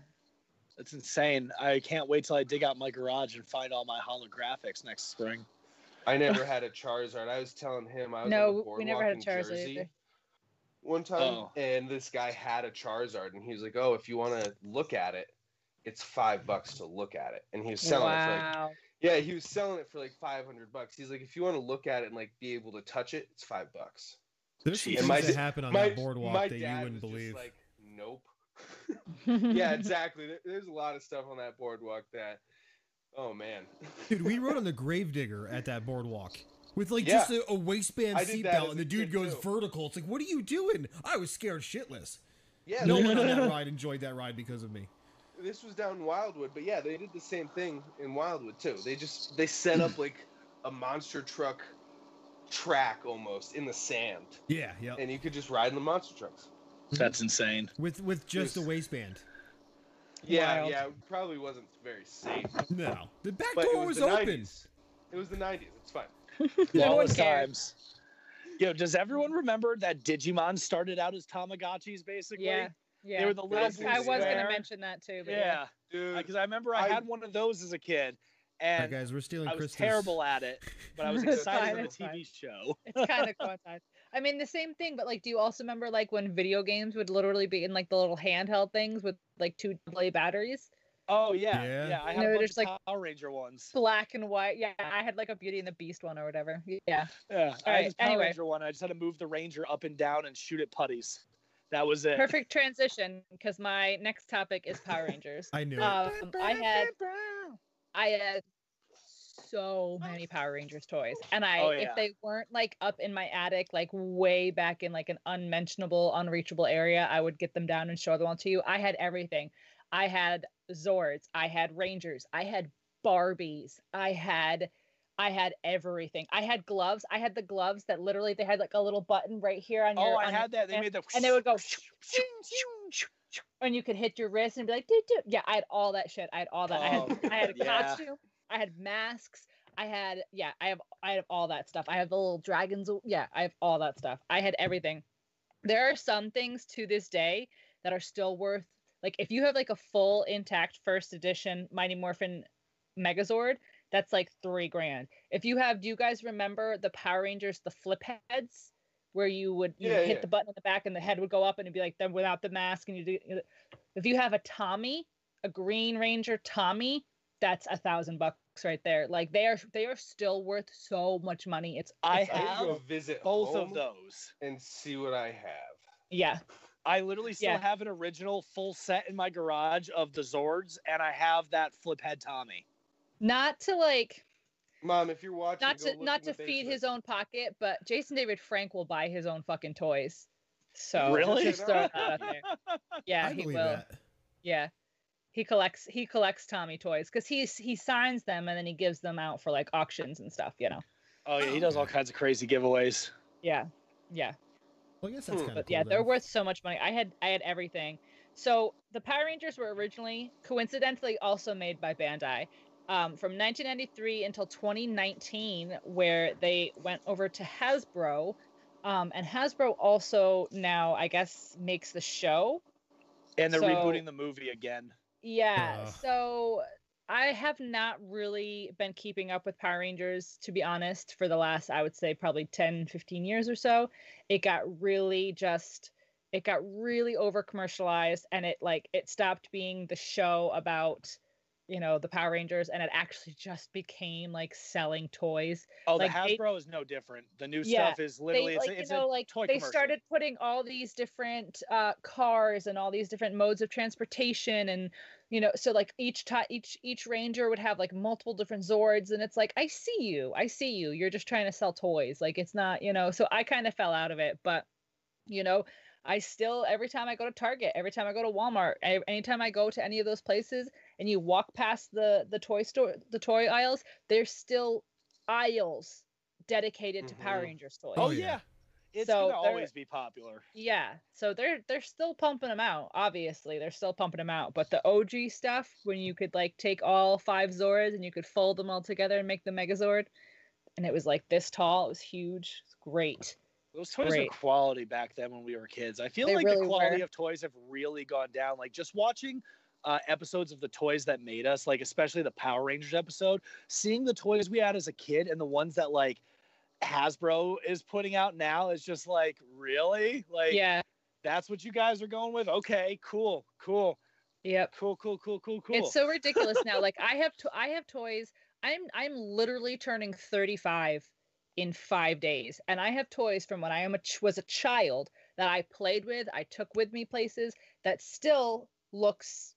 That's insane. I can't wait till I dig out my garage and find all my holographics next spring. I never had a Charizard. I was telling him I was on the No, we never boardwalk had a in Charizard Jersey either. one time, Oh. and this guy had a Charizard, and he was like, "Oh, if you want to look at it, it's five bucks to look at it." And he was selling it for like Yeah, he was selling it for like five hundred bucks. He's like, if you want to look at it and like be able to touch it, it's five bucks. There's some And things my that da- happen on my that boardwalk my that you wouldn't was just believe. like, nope. yeah, exactly. There- There's a lot of stuff on that boardwalk that, oh man. Dude, we rode on the Gravedigger at that boardwalk with like Yeah. just a, a waistband I did seatbelt, and the dude goes too. vertical. It's like, what are you doing? I was scared shitless. Yeah, No one on that ride enjoyed that ride because of me. this was down in Wildwood, but yeah, they did the same thing in Wildwood too. They just they set up like a monster truck track almost in the sand, Yeah, yeah. and you could just ride in the monster trucks. That's insane. With with just a waistband. Yeah, Wild. yeah, it probably wasn't very safe. No, the back But door was was, open. 90s. It was the 90s. It's fine. No one Flawless cares. times. Yo, does everyone remember that Digimon started out as Tamagotchis basically? Yeah, yeah. They were the I little was, blue I was gonna mention that too. But yeah. Yeah, because I remember I, I- had one of those as a kid, All right, and guys, we're stealing I was Krista's. terrible at it, but I was excited fine, for the it's fine. TV show. it's kind of coincides. I mean, the same thing, but like, do you also remember like when video games would literally be in like the little handheld things with like two AA batteries, Oh yeah, Yeah. yeah. I No, had a bunch there's, like- Power Ranger ones. black and white? Yeah, I had like a Beauty and the Beast one or whatever. Yeah, Yeah, I Alright, had this Power anyway. Ranger one. I just had to move the Ranger up and down and shoot at putties. That was it. perfect transition because my next topic is Power Rangers. I knew it. Um, I had I had so many Power Rangers toys, and I Oh, if they weren't like up in my attic, like way back in like an unmentionable, unreachable area, I would get them down and show them all to you. I had everything. I had Zords, I had Rangers, I had Barbies, I had. I had everything. I had gloves. I had the gloves that literally they had like a little button right here on your. Oh, I had that. They hand, made the and they would go and you could hit your wrist and be like, doo, doo. yeah, I had all that shit. I had all that. I had Oh, I had a yeah. costume. I had masks. I had yeah, I have I have all that stuff. I have the little dragons. Yeah, I have all that stuff. I had everything. There are some things to this day that are still worth like if you have like a full intact first edition Mighty Morphin Megazord, that's like three grand. If you have, do you guys remember the Power Rangers, the flip heads, where you would you Yeah, hit yeah. the button in the back and the head would go up and it'd be like them without the mask and you do. If you have a Tommy, a Green Ranger Tommy, that's a thousand bucks right there. Like they are, they are still worth so much money. It's I it's- I have need to go visit Both of those. and see what I have. yeah, I literally still Yeah. have an original full set in my garage of the Zords, and I have that flip head Tommy. not to like Mom, if you're watching, not to not to feed basement. his own pocket, but Jason David Frank will buy his own fucking toys. So Really? just throwing that out there. Yeah, I he will. that. Yeah, he collects he collects Tommy toys because he's he signs them and then he gives them out for like auctions and stuff. You know. Oh yeah, he does all kinds of crazy giveaways. Yeah, yeah. Well, I guess that's Hmm. kind of but cool. yeah, they're worth so much money. I had I had everything. So the Power Rangers were originally, coincidentally, also made by Bandai. Um, from 1993 until 2019, where they went over to Hasbro, um, and Hasbro also now, I guess, makes the show. And they're So- rebooting the movie again. Yeah. Ugh. So I have not really been keeping up with Power Rangers, to be honest, for the last, I would say, probably 10, 15 years or so. It got really just, it got really over commercialized and it like, it stopped being the show about, you know, the Power Rangers and it actually just became like selling toys. Oh, Like, the they- Hasbro is no different. The new Yeah, stuff is literally they it's, like it's you know a like toy they commercial. started putting all these different uh cars and all these different modes of transportation and you know so like each time each each ranger would have like multiple different zords and it's like i see you i see you you're just trying to sell toys like it's not you know so i kind of fell out of it but you know i still every time i go to target every time i go to walmart a- anytime i go to any of those places and you walk past the the toy store the toy aisles there's still aisles dedicated to Power Mhm. Rangers toys. Oh, yeah. yeah. It's So gonna always be popular. Yeah, so they're they're still pumping them out. Obviously, they're still pumping them out. But the OG stuff, when you could like take all five Zords and you could fold them all together and make the Megazord, and it was like this tall, it was huge, it's great. Those toys Great. were quality back then when we were kids. I feel They like really the quality were. of toys have really gone down. Like just watching uh, episodes of the toys that made us, like especially the Power Rangers episode, seeing the toys we had as a kid and the ones that like Hasbro is putting out now is just like really like yeah, that's what you guys are going with. Okay, cool, cool, yep. cool, cool, cool, cool, cool. It's so ridiculous now. Like I have to I have toys. I'm I'm literally turning 35 in 5 days and I have toys from when I am a ch- was a child that I played with, I took with me places that still looks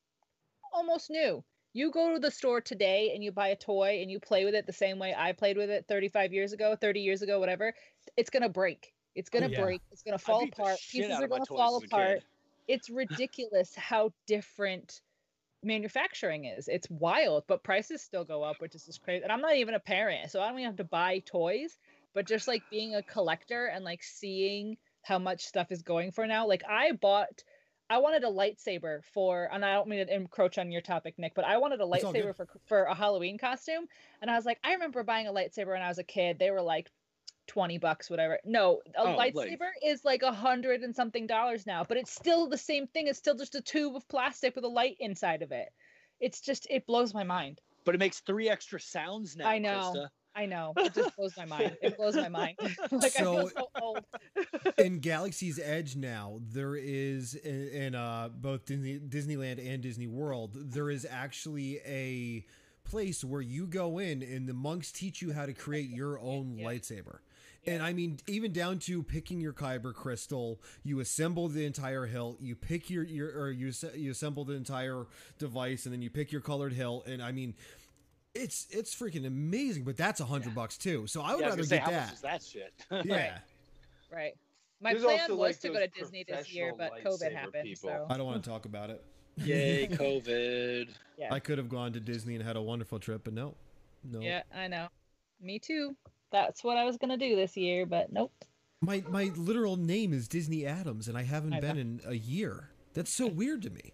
almost new. You go to the store today and you buy a toy and you play with it the same way I played with it 35 years ago, 30 years ago, whatever. It's going to break. It's going to yeah. break. It's going to fall apart. Pieces are going to fall as a kid. apart it's ridiculous how different manufacturing is. It's wild, but prices still go up, which is just crazy. And I'm not even a parent, so I don't even have to buy toys. But just like being a collector and like seeing how much stuff is going for now, like I bought. I wanted a lightsaber for, and I don't mean to encroach on your topic, Nick, but I wanted a It's all good. lightsaber for for a Halloween costume, and I was like, I remember buying a lightsaber when I was a kid. They were like 20 bucks whatever no a Oh, like- lightsaber is like a hundred and something dollars now but it's still the same thing it's still just a tube of plastic with a light inside of it it's just it blows my mind but it makes three extra sounds now. I know. Krista. I know it just blows my mind it blows my mind like i feel So- so old in Galaxy's Edge now, there is in, in uh, both Disney, Disneyland and Disney World, there is actually a place where you go in and the monks teach you how to create your own Yeah. lightsaber. And I mean, even down to picking your kyber crystal, you assemble the entire hilt. You pick your your or you you assemble the entire device, and then you pick your colored hilt. And I mean, it's it's freaking amazing. But that's a hundred bucks too. So I would Yeah, rather gonna say, get how that. much is that shit? Yeah, right my There's plan also, was like, to go to disney this year but covid happened people. so I don't want to talk about it. Yay, COVID. yeah I could have gone to Disney and had a wonderful trip, but no, no. yeah i know me too that's what i was gonna do this year but nope My my literal name is Disney Adams, and I haven't I been in a year. That's so weird to me.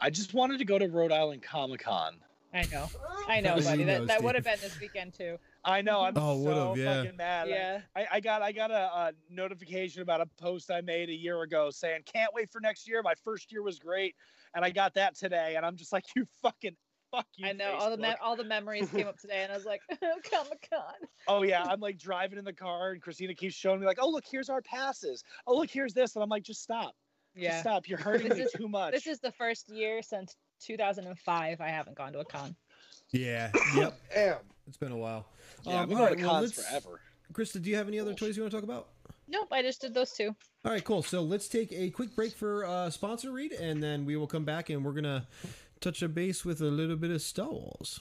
I just wanted to go to Rhode Island Comic Con. I know i know buddy that, that would have been this weekend too I know. I'm Oh, so yeah. fucking mad. I- yeah I, I got I got a, a notification about a post I made a year ago saying can't wait for next year. My first year was great, and I got that today, and I'm just like you fucking Fuck you. I know all the me- all the memories came up today, and I was like, oh, Comic Con. Oh yeah, I'm like driving in the car, and Christina keeps showing me like, "Oh look, here's our passes. Oh look, here's this," and I'm like, "Just stop. Just Yeah, stop. You're hurting This me is- too much." this is the first year since 2005 I haven't gone to a con. Yeah. Yep. Damn. It's been a while. yeah, Um, we've all been right, to cons let's- forever. Krista, do you have any other toys you want to talk about? Nope, I just did those two. All right, cool. So let's take a quick break for uh, sponsor read, and then we will come back and we're gonna touch a base with a little bit of Star Wars.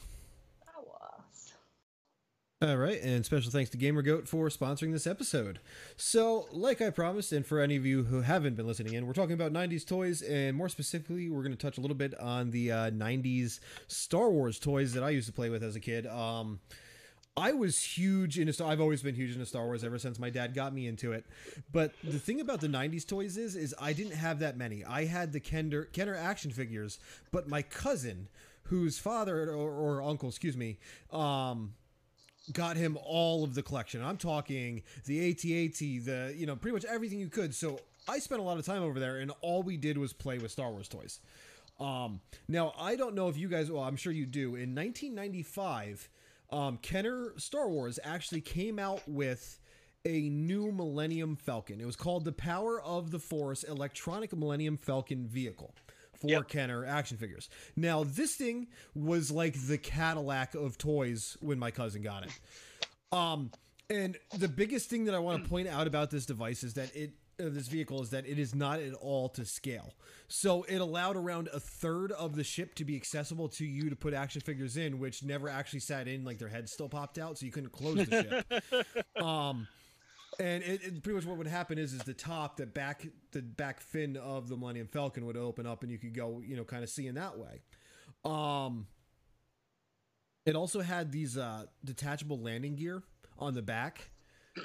All right, and special thanks to GamerGoat for sponsoring this episode. So, like I promised, and for any of you who haven't been listening in, we're talking about 90s toys, and more specifically, we're going to touch a little bit on the uh, 90s Star Wars toys that I used to play with as a kid. Um, I was huge into. I've always been huge into Star Wars ever since my dad got me into it. But the thing about the '90s toys is, is I didn't have that many. I had the Kenner Kenner action figures, but my cousin, whose father or, or uncle, excuse me, um, got him all of the collection. I'm talking the AT-AT, the you know pretty much everything you could. So I spent a lot of time over there, and all we did was play with Star Wars toys. Um, now I don't know if you guys, well, I'm sure you do. In 1995, um, Kenner Star Wars actually came out with a new Millennium Falcon. It was called the Power of the Force Electronic Millennium Falcon Vehicle for Yep. Kenner action figures. Now, this thing was like the Cadillac of toys when my cousin got it. Um, and the biggest thing that I want to point out about this device is that it uh, this vehicle is that it is not at all to scale. So it allowed around a third of the ship to be accessible to you to put action figures in, which never actually sat in, like their heads still popped out, so you couldn't close the ship. Um, and it, it pretty much what would happen is is the top, the back, the back fin of the Millennium Falcon would open up, and you could go, you know, kind of see in that way. Um, it also had these uh, detachable landing gear on the back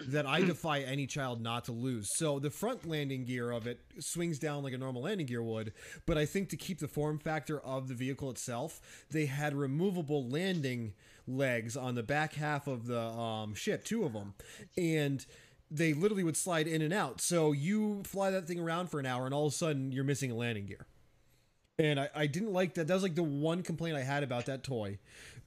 that I defy any child not to lose. So the front landing gear of it swings down like a normal landing gear would, but I think to keep the form factor of the vehicle itself, they had removable landing legs on the back half of the um, ship, two of them, and they literally would slide in and out. So you fly that thing around for an hour, and all of a sudden you're missing a landing gear. And I, I didn't like that. That was like the one complaint I had about that toy.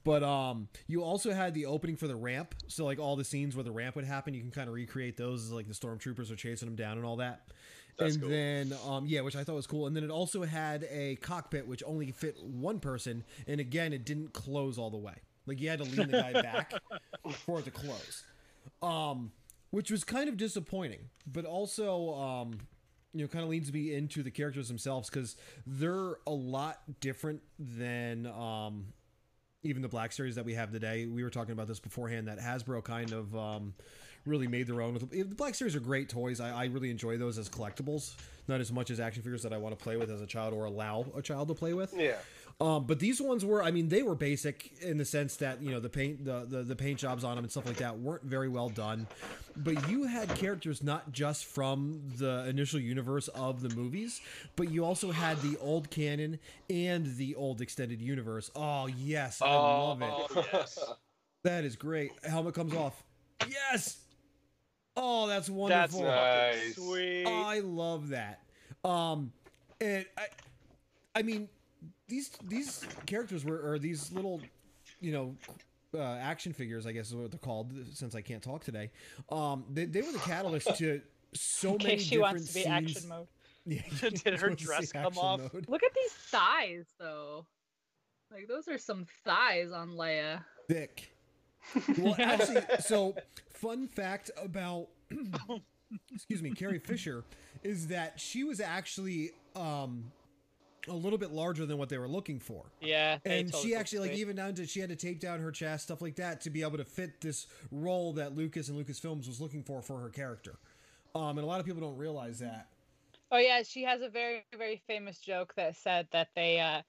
But um, you also had the opening for the ramp. So like all the scenes where the ramp would happen, you can kind of recreate those as like the stormtroopers are chasing them down and all that. That's and cool. then um, yeah, which I thought was cool. And then it also had a cockpit which only fit one person, and again, it didn't close all the way. Like you had to lean the guy back for it to close. Um, which was kind of disappointing, but also um, you know, kind of leads me into the characters themselves because they're a lot different than um, even the Black Series that we have today. We were talking about this beforehand that Hasbro kind of um, really made their own. The Black Series are great toys. I, I really enjoy those as collectibles, not as much as action figures that I want to play with as a child or allow a child to play with. Yeah. Um, but these ones were, I mean, they were basic in the sense that you know the paint, the, the the paint jobs on them and stuff like that weren't very well done. But you had characters not just from the initial universe of the movies, but you also had the old canon and the old extended universe. Oh yes, I love it. Oh, yes. That is great. Helmet comes off. Yes. Oh, that's That's wonderful. fucking Nice. sweet. I love that. Um, and I, I mean, these these characters were or these little, you know, uh, action figures. I guess is what they're called. Since I can't talk today, um, they, they were the catalyst to so In many case she different wants to be scenes. action mode. Yeah, Did her dress come off? mode. Look at these thighs, though. Like those are some thighs on Leia. thick. Well, actually, so fun fact about excuse me, Carrie Fisher is that she was actually um a little bit larger than what they were looking for. Yeah. And she actually like even down to she had to tape down her chest, stuff like that, to be able to fit this role that Lucas and Lucasfilms was looking for for her character. Um, and a lot of people don't realize that. Oh yeah, she has a very very famous joke that said that they uh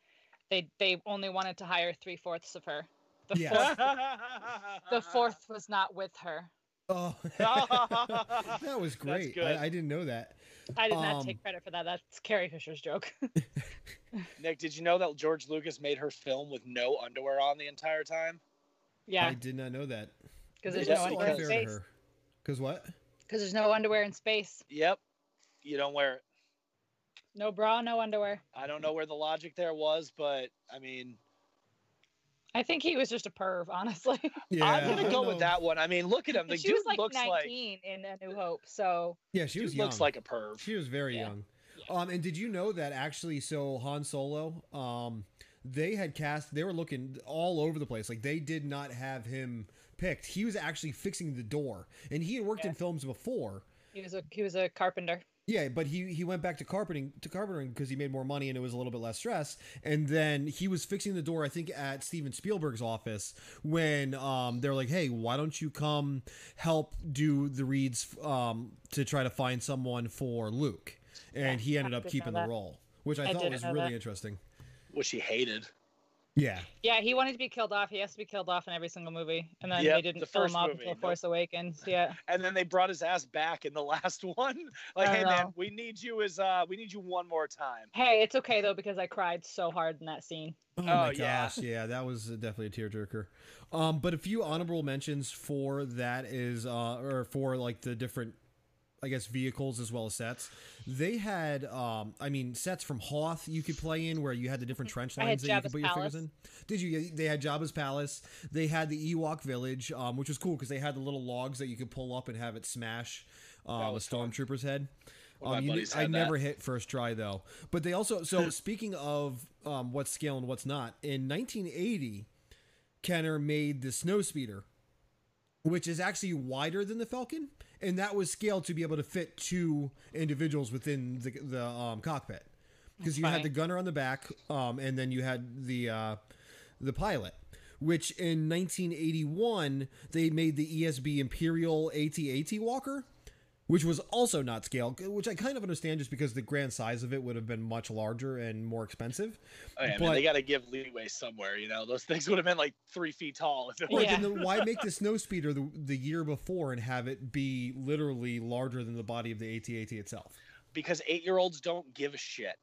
they they only wanted to hire three fourths of her. The Yeah. fourth the fourth was not with her. Oh, that was great. I, I didn't know that. I did not Um, take credit for that. That's Carrie Fisher's joke. Nick, did you know that George Lucas made her film with no underwear on the entire time? yeah, I did not know that. because there's That's no so underwear in unfair Unfair space. her. Because what? Because there's no underwear in space. Yep. You don't wear it. No bra, no underwear. I don't know where the logic there was, but I mean, I think he was just a perv, honestly. Yeah, I'm gonna don't go with that one. I mean, look at him. The she dude was like looks 19 like in A New Hope, so Yeah, she dude was young. looks like a perv. She was very Yeah. young. Um, and did you know that actually? So Han Solo, um, they had cast. They were looking all over the place. Like they did not have him picked. He was actually fixing the door, and he had worked in films before. he was a he was a carpenter. Yeah, but he he went back to carpeting to carpentering because he made more money and it was a little bit less stress. And then he was fixing the door, I think, at Steven Spielberg's office when um they're like, "Hey, why don't you come help do the reads um to try to find someone for Luke?" And Yeah, he ended up keeping the role, which I, I thought was really that. interesting. Which he hated. Yeah, Yeah, he wanted to be killed off. He has to be killed off in every single movie, and then Yep, they didn't the kill first him off movie, until nope. Force Awakens. Yeah, And then they brought his ass back in the last one. Like, I hey man, we need you as uh we need you one more time. hey, it's okay though because I cried so hard in that scene. Oh, my Oh, yeah. gosh, yeah, that was definitely a tearjerker. Um, but a few honorable mentions for that is, uh, or for like the different, I guess, vehicles as well as sets. They had, um, I mean, sets from Hoth you could play in where you had the different trench lines that you could put your fingers in. Did you? They had Jabba's palace. They had the Ewok village, um, which was cool because they had the little logs that you could pull up and have it smash uh, a stormtrooper's head. Um, you I had that. never hit first try though. But they also so speaking of um, what's scale and what's not. In 1980, Kenner made the Snowspeeder, which is actually wider than the Falcon, and that was scaled to be able to fit two individuals within the the um, cockpit because you had the gunner on the back, um, and then you had the uh, the pilot. Which in 1981 they made the ESB Imperial AT-AT Walker, which was also not scaled, which I kind of understand just because the grand size of it would have been much larger and more expensive. Oh, yeah, But- man, they got to give leeway somewhere. You know, those things would have been like three feet tall if it Right. Yeah. then why make the snow speeder the, the year before and have it be literally larger than the body of the AT-AT itself? Because eight-year-olds don't give a shit.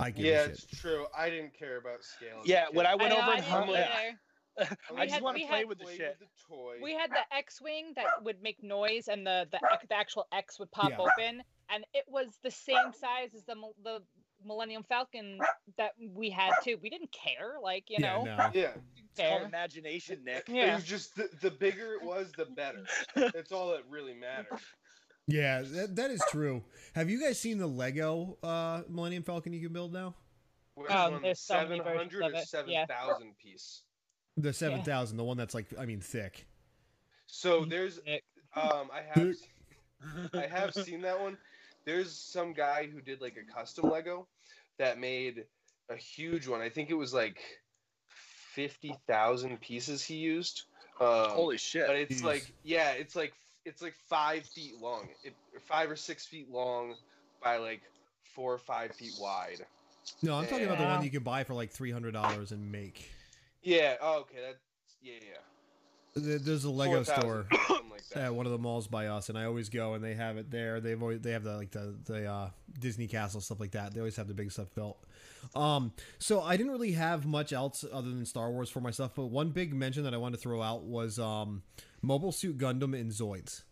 I give Yeah, a it's true. I didn't care about scale. Yeah, when. I went I know, over I and didn't hung either. It. I I just had- want we to play had- with the Play shit. the toy. We had the X-wing that would make noise, and the the, the actual X would pop Yeah. open, and it was the same size as the the Millennium Falcon that we had too. We didn't care, like you yeah, know. no. yeah. It's called imagination, Nick. It Yeah. was just the, the bigger it was, the better. That's all that really mattered. Yeah, that, that is true. Have you guys seen the Lego uh, Millennium Falcon you can build now? Which Um, one? there's so many versions 700 of or it, yeah. 7,000 piece? The 7000, the one that's like, I mean, thick. So there's, um, I have, I have seen that one. There's some guy who did like a custom Lego that made a huge one. I think it was like fifty thousand pieces he used. Um, Holy shit! But it's Jeez. like, yeah, it's like it's like five feet long, it, five or six feet long by like four or five feet wide. No, I'm talking about the one you can buy for like $300 and make. Yeah. Oh, okay. That's yeah, yeah. There's a Lego 4,000, store something like at one of the malls by us, and I always go and they have it there. They've always they have the like the the uh, Disney Castle stuff like that. They always have the big stuff built. Um, so I didn't really have much else other than Star Wars for my stuff, but one big mention that I wanted to throw out was um, Mobile Suit Gundam and Zoids.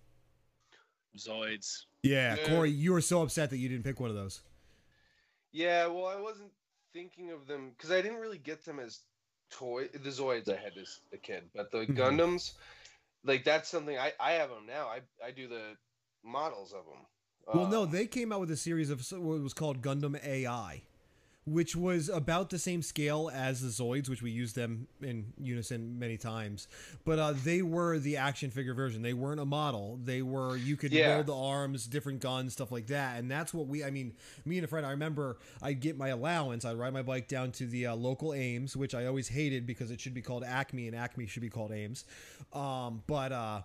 Zoids. Yeah, Yeah. Corey, you were so upset that you didn't pick one of those. Yeah, well, I wasn't thinking of them because I didn't really get them as toy. The Zoids I had as a kid, but the Mhm. Gundams, like that's something I I have them now. I I do the models of them. Well, no, they came out with a series of what was called Gundam AI, which was about the same scale as the Zoids, which we used them in unison many times. But uh, they were the action figure version. They weren't a model. They were you could Yeah. roll the arms, different guns, stuff like that. And that's what we. I mean, me and a friend. I remember I'd get my allowance. I'd ride my bike down to the uh, local Ames, which I always hated because it should be called Acme, and Acme should be called Ames. Um, but uh,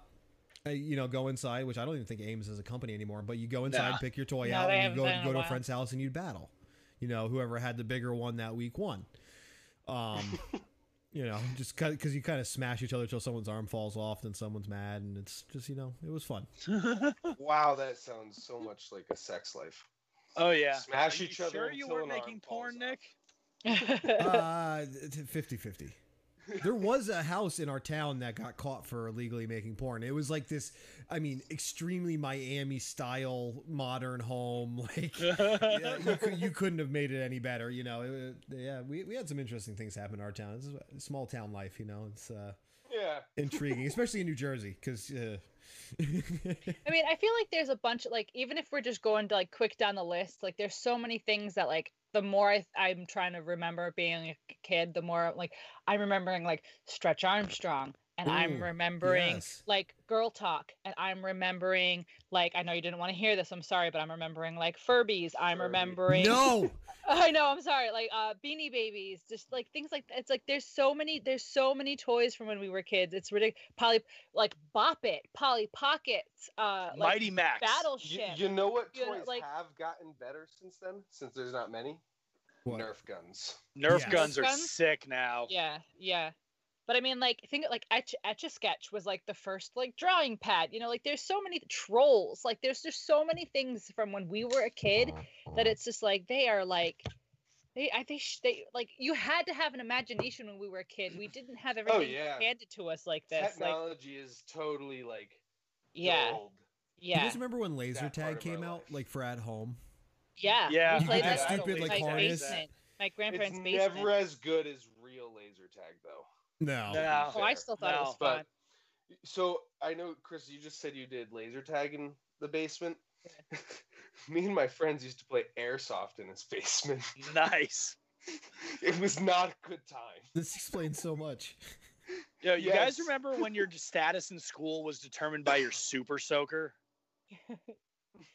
you know, go inside, which I don't even think Ames is a company anymore, but you go inside, Nah. pick your toy No, out, and you go, been go to a friend's house and you'd battle. You know, whoever had the bigger one that week won. Um, you know, just because you kind of smash each other till someone's arm falls off, then someone's mad, and it's just, you know, it was fun. wow, that sounds so much like a sex life. Oh yeah. Smash Are you each other Sure, you weren't making falls porn, off. Nick. Uh, 50 50. There was a house in our town that got caught for illegally making porn. It was like this, I mean, extremely Miami style modern home. Like, yeah, you, could, you couldn't have made it any better. You know, it, yeah, we, we had some interesting things happen in our town. This is small town life, you know, it's uh, Yeah. intriguing, especially in New Jersey, because. Uh, I mean, I feel like there's a bunch of, like even if we're just going to like quick down the list, like there's so many things that like the more I, I'm trying to remember being a kid, the more like I'm remembering like Stretch Armstrong, and I'm remembering yes. like Girl Talk, and I'm remembering like I know you didn't want to hear this, I'm sorry, but I'm remembering like Furbies. I'm Furby. remembering. no! I know, I'm sorry. Like uh Beanie Babies, just like things like that. it's like there's so many there's so many toys from when we were kids. It's ridiculous. Polly like Bop It, Polly Pockets, uh like Mighty Max. You, Battleship. you know what You know, toys like- have gotten better since then? Since there's not many? What? Nerf guns. Nerf Yes. guns are Guns? sick now. Yeah, yeah. But I mean, like, think like Etch Etch a Sketch was like the first like drawing pad. You know, like there's so many trolls. Like there's just so many things from when we were a kid that uh-huh. it's just like they are like. They, I think sh- they like you had to have an imagination when we were a kid. We didn't have oh, everything yeah. handed to us like this. Like, Technology is totally like yeah, gold. Do you guys remember when laser That tag came out, life. like for at home? yeah. Yeah. You played get that that stupid, in like, my harness. basement, my It's grandparents' basement. never as good as real laser tag though. No. No. oh, I still thought it was fun. but- So I know, Chris, you just said you did laser tag in the basement. Me and my friends used to play airsoft in his basement. Nice. it was not a good time. This explains so much. Yo, you guys remember when your status in school was determined by your super soaker?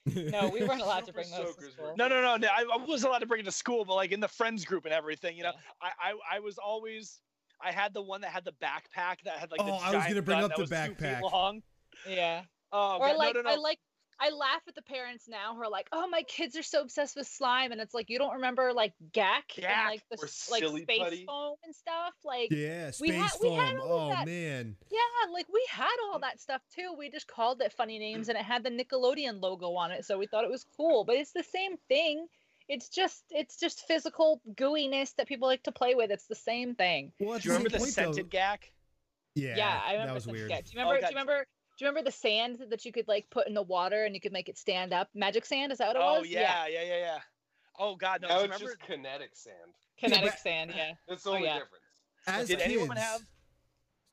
No, we weren't allowed to bring those to soakers were school. No, no, no, no. I, I wasn't allowed to bring it to school, but like in the friends group and everything, you know, Yeah. I, I, I was always, I had the one that had the backpack that had like. the Oh, I was gonna bring up the was two feet backpack. long. Yeah. Oh, or God, like no, no, I like I laugh at the parents now who are like, "Oh, my kids are so obsessed with slime," and it's like you don't remember like GAC, Gak and like the like space putty. foam and stuff. Like, Yeah, We space had- we had all Oh that. man. yeah, like we had all that stuff too. We just called it funny names, and it had the Nickelodeon logo on it, so we thought it was cool. But it's the same thing. It's just it's just physical gooiness that people like to play with. It's the same thing. Well, Do you remember same the point, though- scented Gak? Yeah, Yeah, I remember. that was weird. sketch. Do you oh, remember? God. Do you remember? Do you remember the sand that you could like put in the water and you could make it stand up? Magic sand? Is that what it Oh was? Oh yeah, yeah, yeah, yeah. Oh God, no. now do you it's remember? just kinetic sand. Kinetic but- sand. Yeah. That's oh, the Oh, only yeah. difference. As Did kids, anyone have?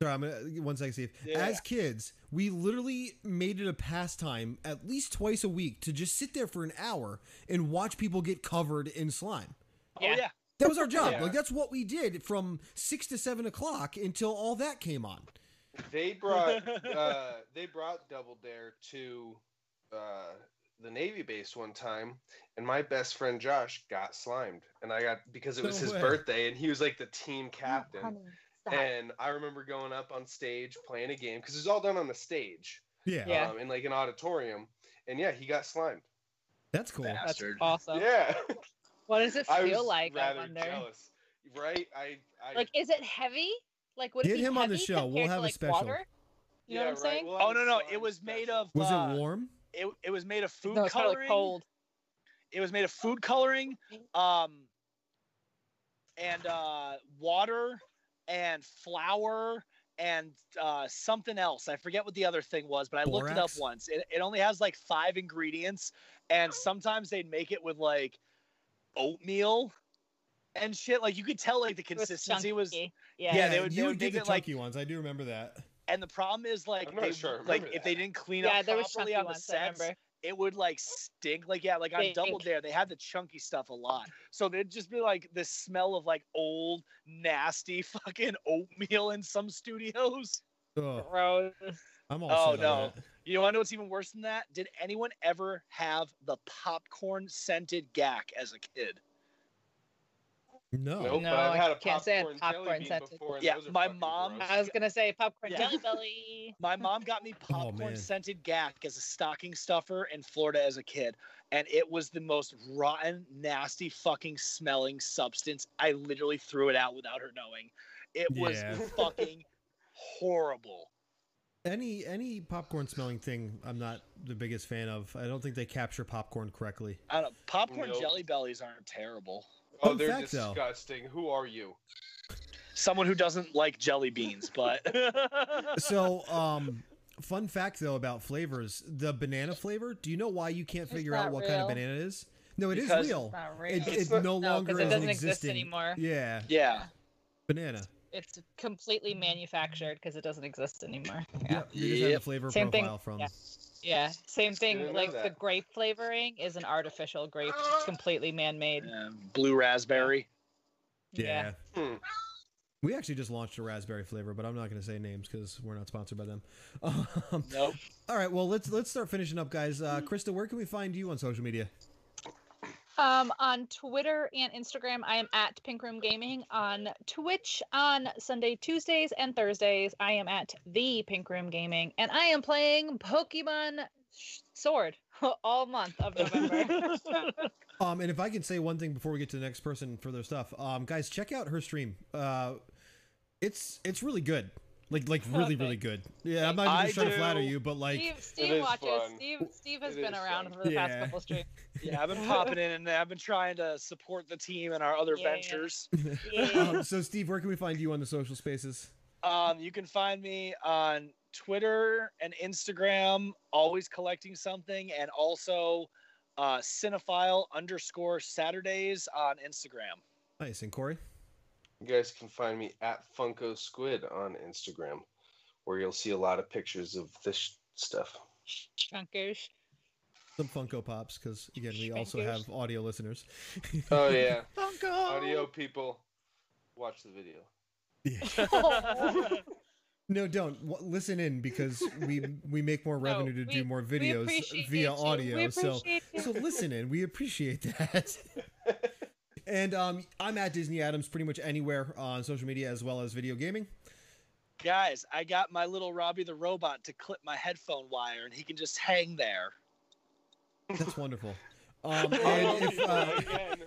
Sorry, I'm gonna one second, Steve. Yeah. As kids, we literally made it a pastime at least twice a week to just sit there for an hour and watch people get covered in slime. Oh Yeah. yeah. That was our job. Yeah. Like that's what we did from six to seven o'clock until all that came on. They brought uh, they brought Double Dare to uh, the Navy base one time, and my best friend Josh got slimed, and I got because it was No his way. birthday, and he was like the team captain. Honey, stop. And I remember going up on stage playing a game because it was all done on the stage, Yeah, Yeah. um, in like an auditorium, and yeah, he got slimed. that's cool. Bad. That's awesome. yeah, What does it I was feel like? I rather wonder. jealous. Right? I, I Like, is it heavy? Like, would it Get be him on the show. We'll compared to, have a special. Water? You know yeah, what I'm right, saying? we'll Oh no, no. It was made of. Was uh, it warm? It, it was made of food no, it's probably coloring. cold. It was made of food coloring, um, and uh, water, and flour, and uh, something else. I forget what the other thing was, but I looked it up once. It, it only has like five ingredients, and sometimes they'd make it with like oatmeal and shit. Like you could tell, like the It was consistency was. chunky. Yeah. Yeah, they would- you they would would get make the it, like- chunky ones. I do remember that. And the problem is like they sure like remember if they didn't clean Yeah, up was properly chunky on the ones. Sets, remember. It would like stink. Like yeah, like on Double Stink. Dare, they had the chunky stuff a lot. So they'd just be like the smell of like old, nasty fucking oatmeal in some studios. Oh, Gross. I'm all Oh, no. that. You want to know what's even worse than that? Did anyone ever have the popcorn scented Gak as a kid? No. Nope, No, I've had a can't say I had popcorn, jelly popcorn bean scented. before, Yeah, my mom- gross. I was gonna say popcorn Yeah. jelly belly. My mom got me Oh, popcorn man. scented Gak as a stocking stuffer in Florida as a kid. And it was the most rotten, nasty, fucking smelling substance. I literally threw it out without her knowing. It was Yeah. fucking horrible. Any any popcorn smelling thing, I'm not the biggest fan of. I don't think they capture popcorn correctly. I don't know. Popcorn Nope. jelly bellies aren't terrible. Oh, Fun they're fact, though. disgusting. Who are you? someone who doesn't like jelly beans, but So, um, fun fact though about flavors: the banana flavor. Do you know why you can't It's figure out not what kind of banana it is? No, it is Because- real. It's not real. It, It's it not- no No, 'cause longer it is doesn't exist anymore. Yeah, yeah. banana. It's completely manufactured because it doesn't exist anymore. Yeah. Yep, you just have the flavor Same thing, profile from. yeah. Yeah. Same thing. Like the grape flavoring is an artificial grape. It's completely man-made. Uh, blue raspberry. Yeah. Hmm. We actually just launched a raspberry flavor, but I'm not going to say names because we're not sponsored by them. Um, Nope. all right, well let's let's start finishing up, guys. Uh, Krista, where can we find you on social media? Um, on Twitter and Instagram, I am at Pink Room Gaming. On Twitch on Sunday, Tuesdays, and Thursdays, I am at the Pink Room Gaming, and I am playing Pokemon Sword all month of November. Um, and if I can say one thing before we get to the next person for their stuff, um, guys, check out her stream. Uh, it's it's really good, like like really really good. Yeah, I'm not even I just trying to flatter you, but like Steve, Steve watches. fun. Steve, Steve has It been around fun. for the past Yeah. couple streams. Yeah, I've been popping in and I've been trying to support the team and our other Yeah. ventures. Yeah. um, so Steve, where can we find you on the social spaces? Um, you can find me on Twitter and Instagram, always collecting something, and also uh, cinephile underscore Saturdays on Instagram. Nice, and Corey. You guys can find me at Funko Squid on Instagram, where you'll see a lot of pictures of this stuff. Chunkers. Some Funko Pops, because again, we also have audio listeners. Oh yeah, Funko. audio people, watch the video. Yeah. No, don't w- listen in because we we make more No, revenue to we- do more videos via audio. We so so listen in. We appreciate that. And um, I'm at Disney Adams pretty much anywhere on social media as well as video gaming. Guys, I got my little Robbie the robot to clip my headphone wire, and he can just hang there. That's wonderful. Um, and if, uh, Again.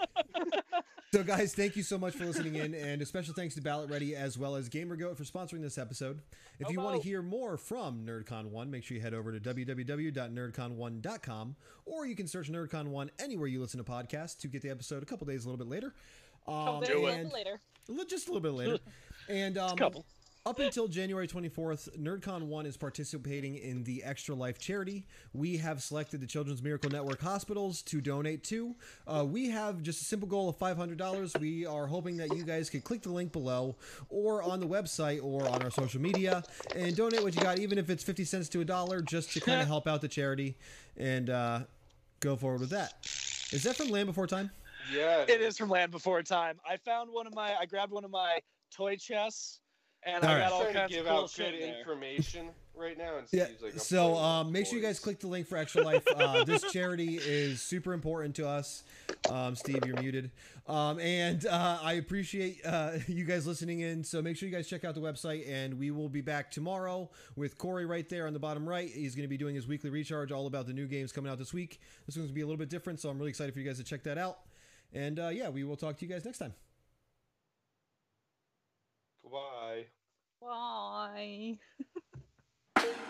So, guys, thank you so much for listening in, and a special thanks to BallotReady as well as GamerGoat for sponsoring this episode. If you want to hear more from NerdCon1, make sure you head over to www.nerdcon1.com, or you can search NerdCon1 anywhere you listen to podcasts to get the episode a couple days a little bit later. Um, days do it. later. just a little bit later. And um, couple. Up until January 24th, NerdCon 1 is participating in the Extra Life charity. We have selected the Children's Miracle Network hospitals to donate to. Uh, we have just a simple goal of $500. We are hoping that you guys could click the link below or on the website or on our social media and donate what you got, even if it's 50 cents to a dollar, just to kind of help out the charity and uh, go forward with that. Is that from Land Before Time? yeah, It is from Land Before Time. I found one of my, I grabbed one of my toy chests, and All I right. got all kinds of give cool out good information right now. And Yeah. Steve's like, So playing um, with make sure you guys click the link for Extra Life. Uh, this charity is super important to us. Um, Steve, you're muted. Um, and uh, I appreciate uh, you guys listening in. So make sure you guys check out the website, and we will be back tomorrow with Corey right there on the bottom right. He's going to be doing his weekly recharge, all about the new games coming out this week. This one's going to be a little bit different, so I'm really excited for you guys to check that out. And uh, yeah, we will talk to you guys next time. Goodbye. Bye.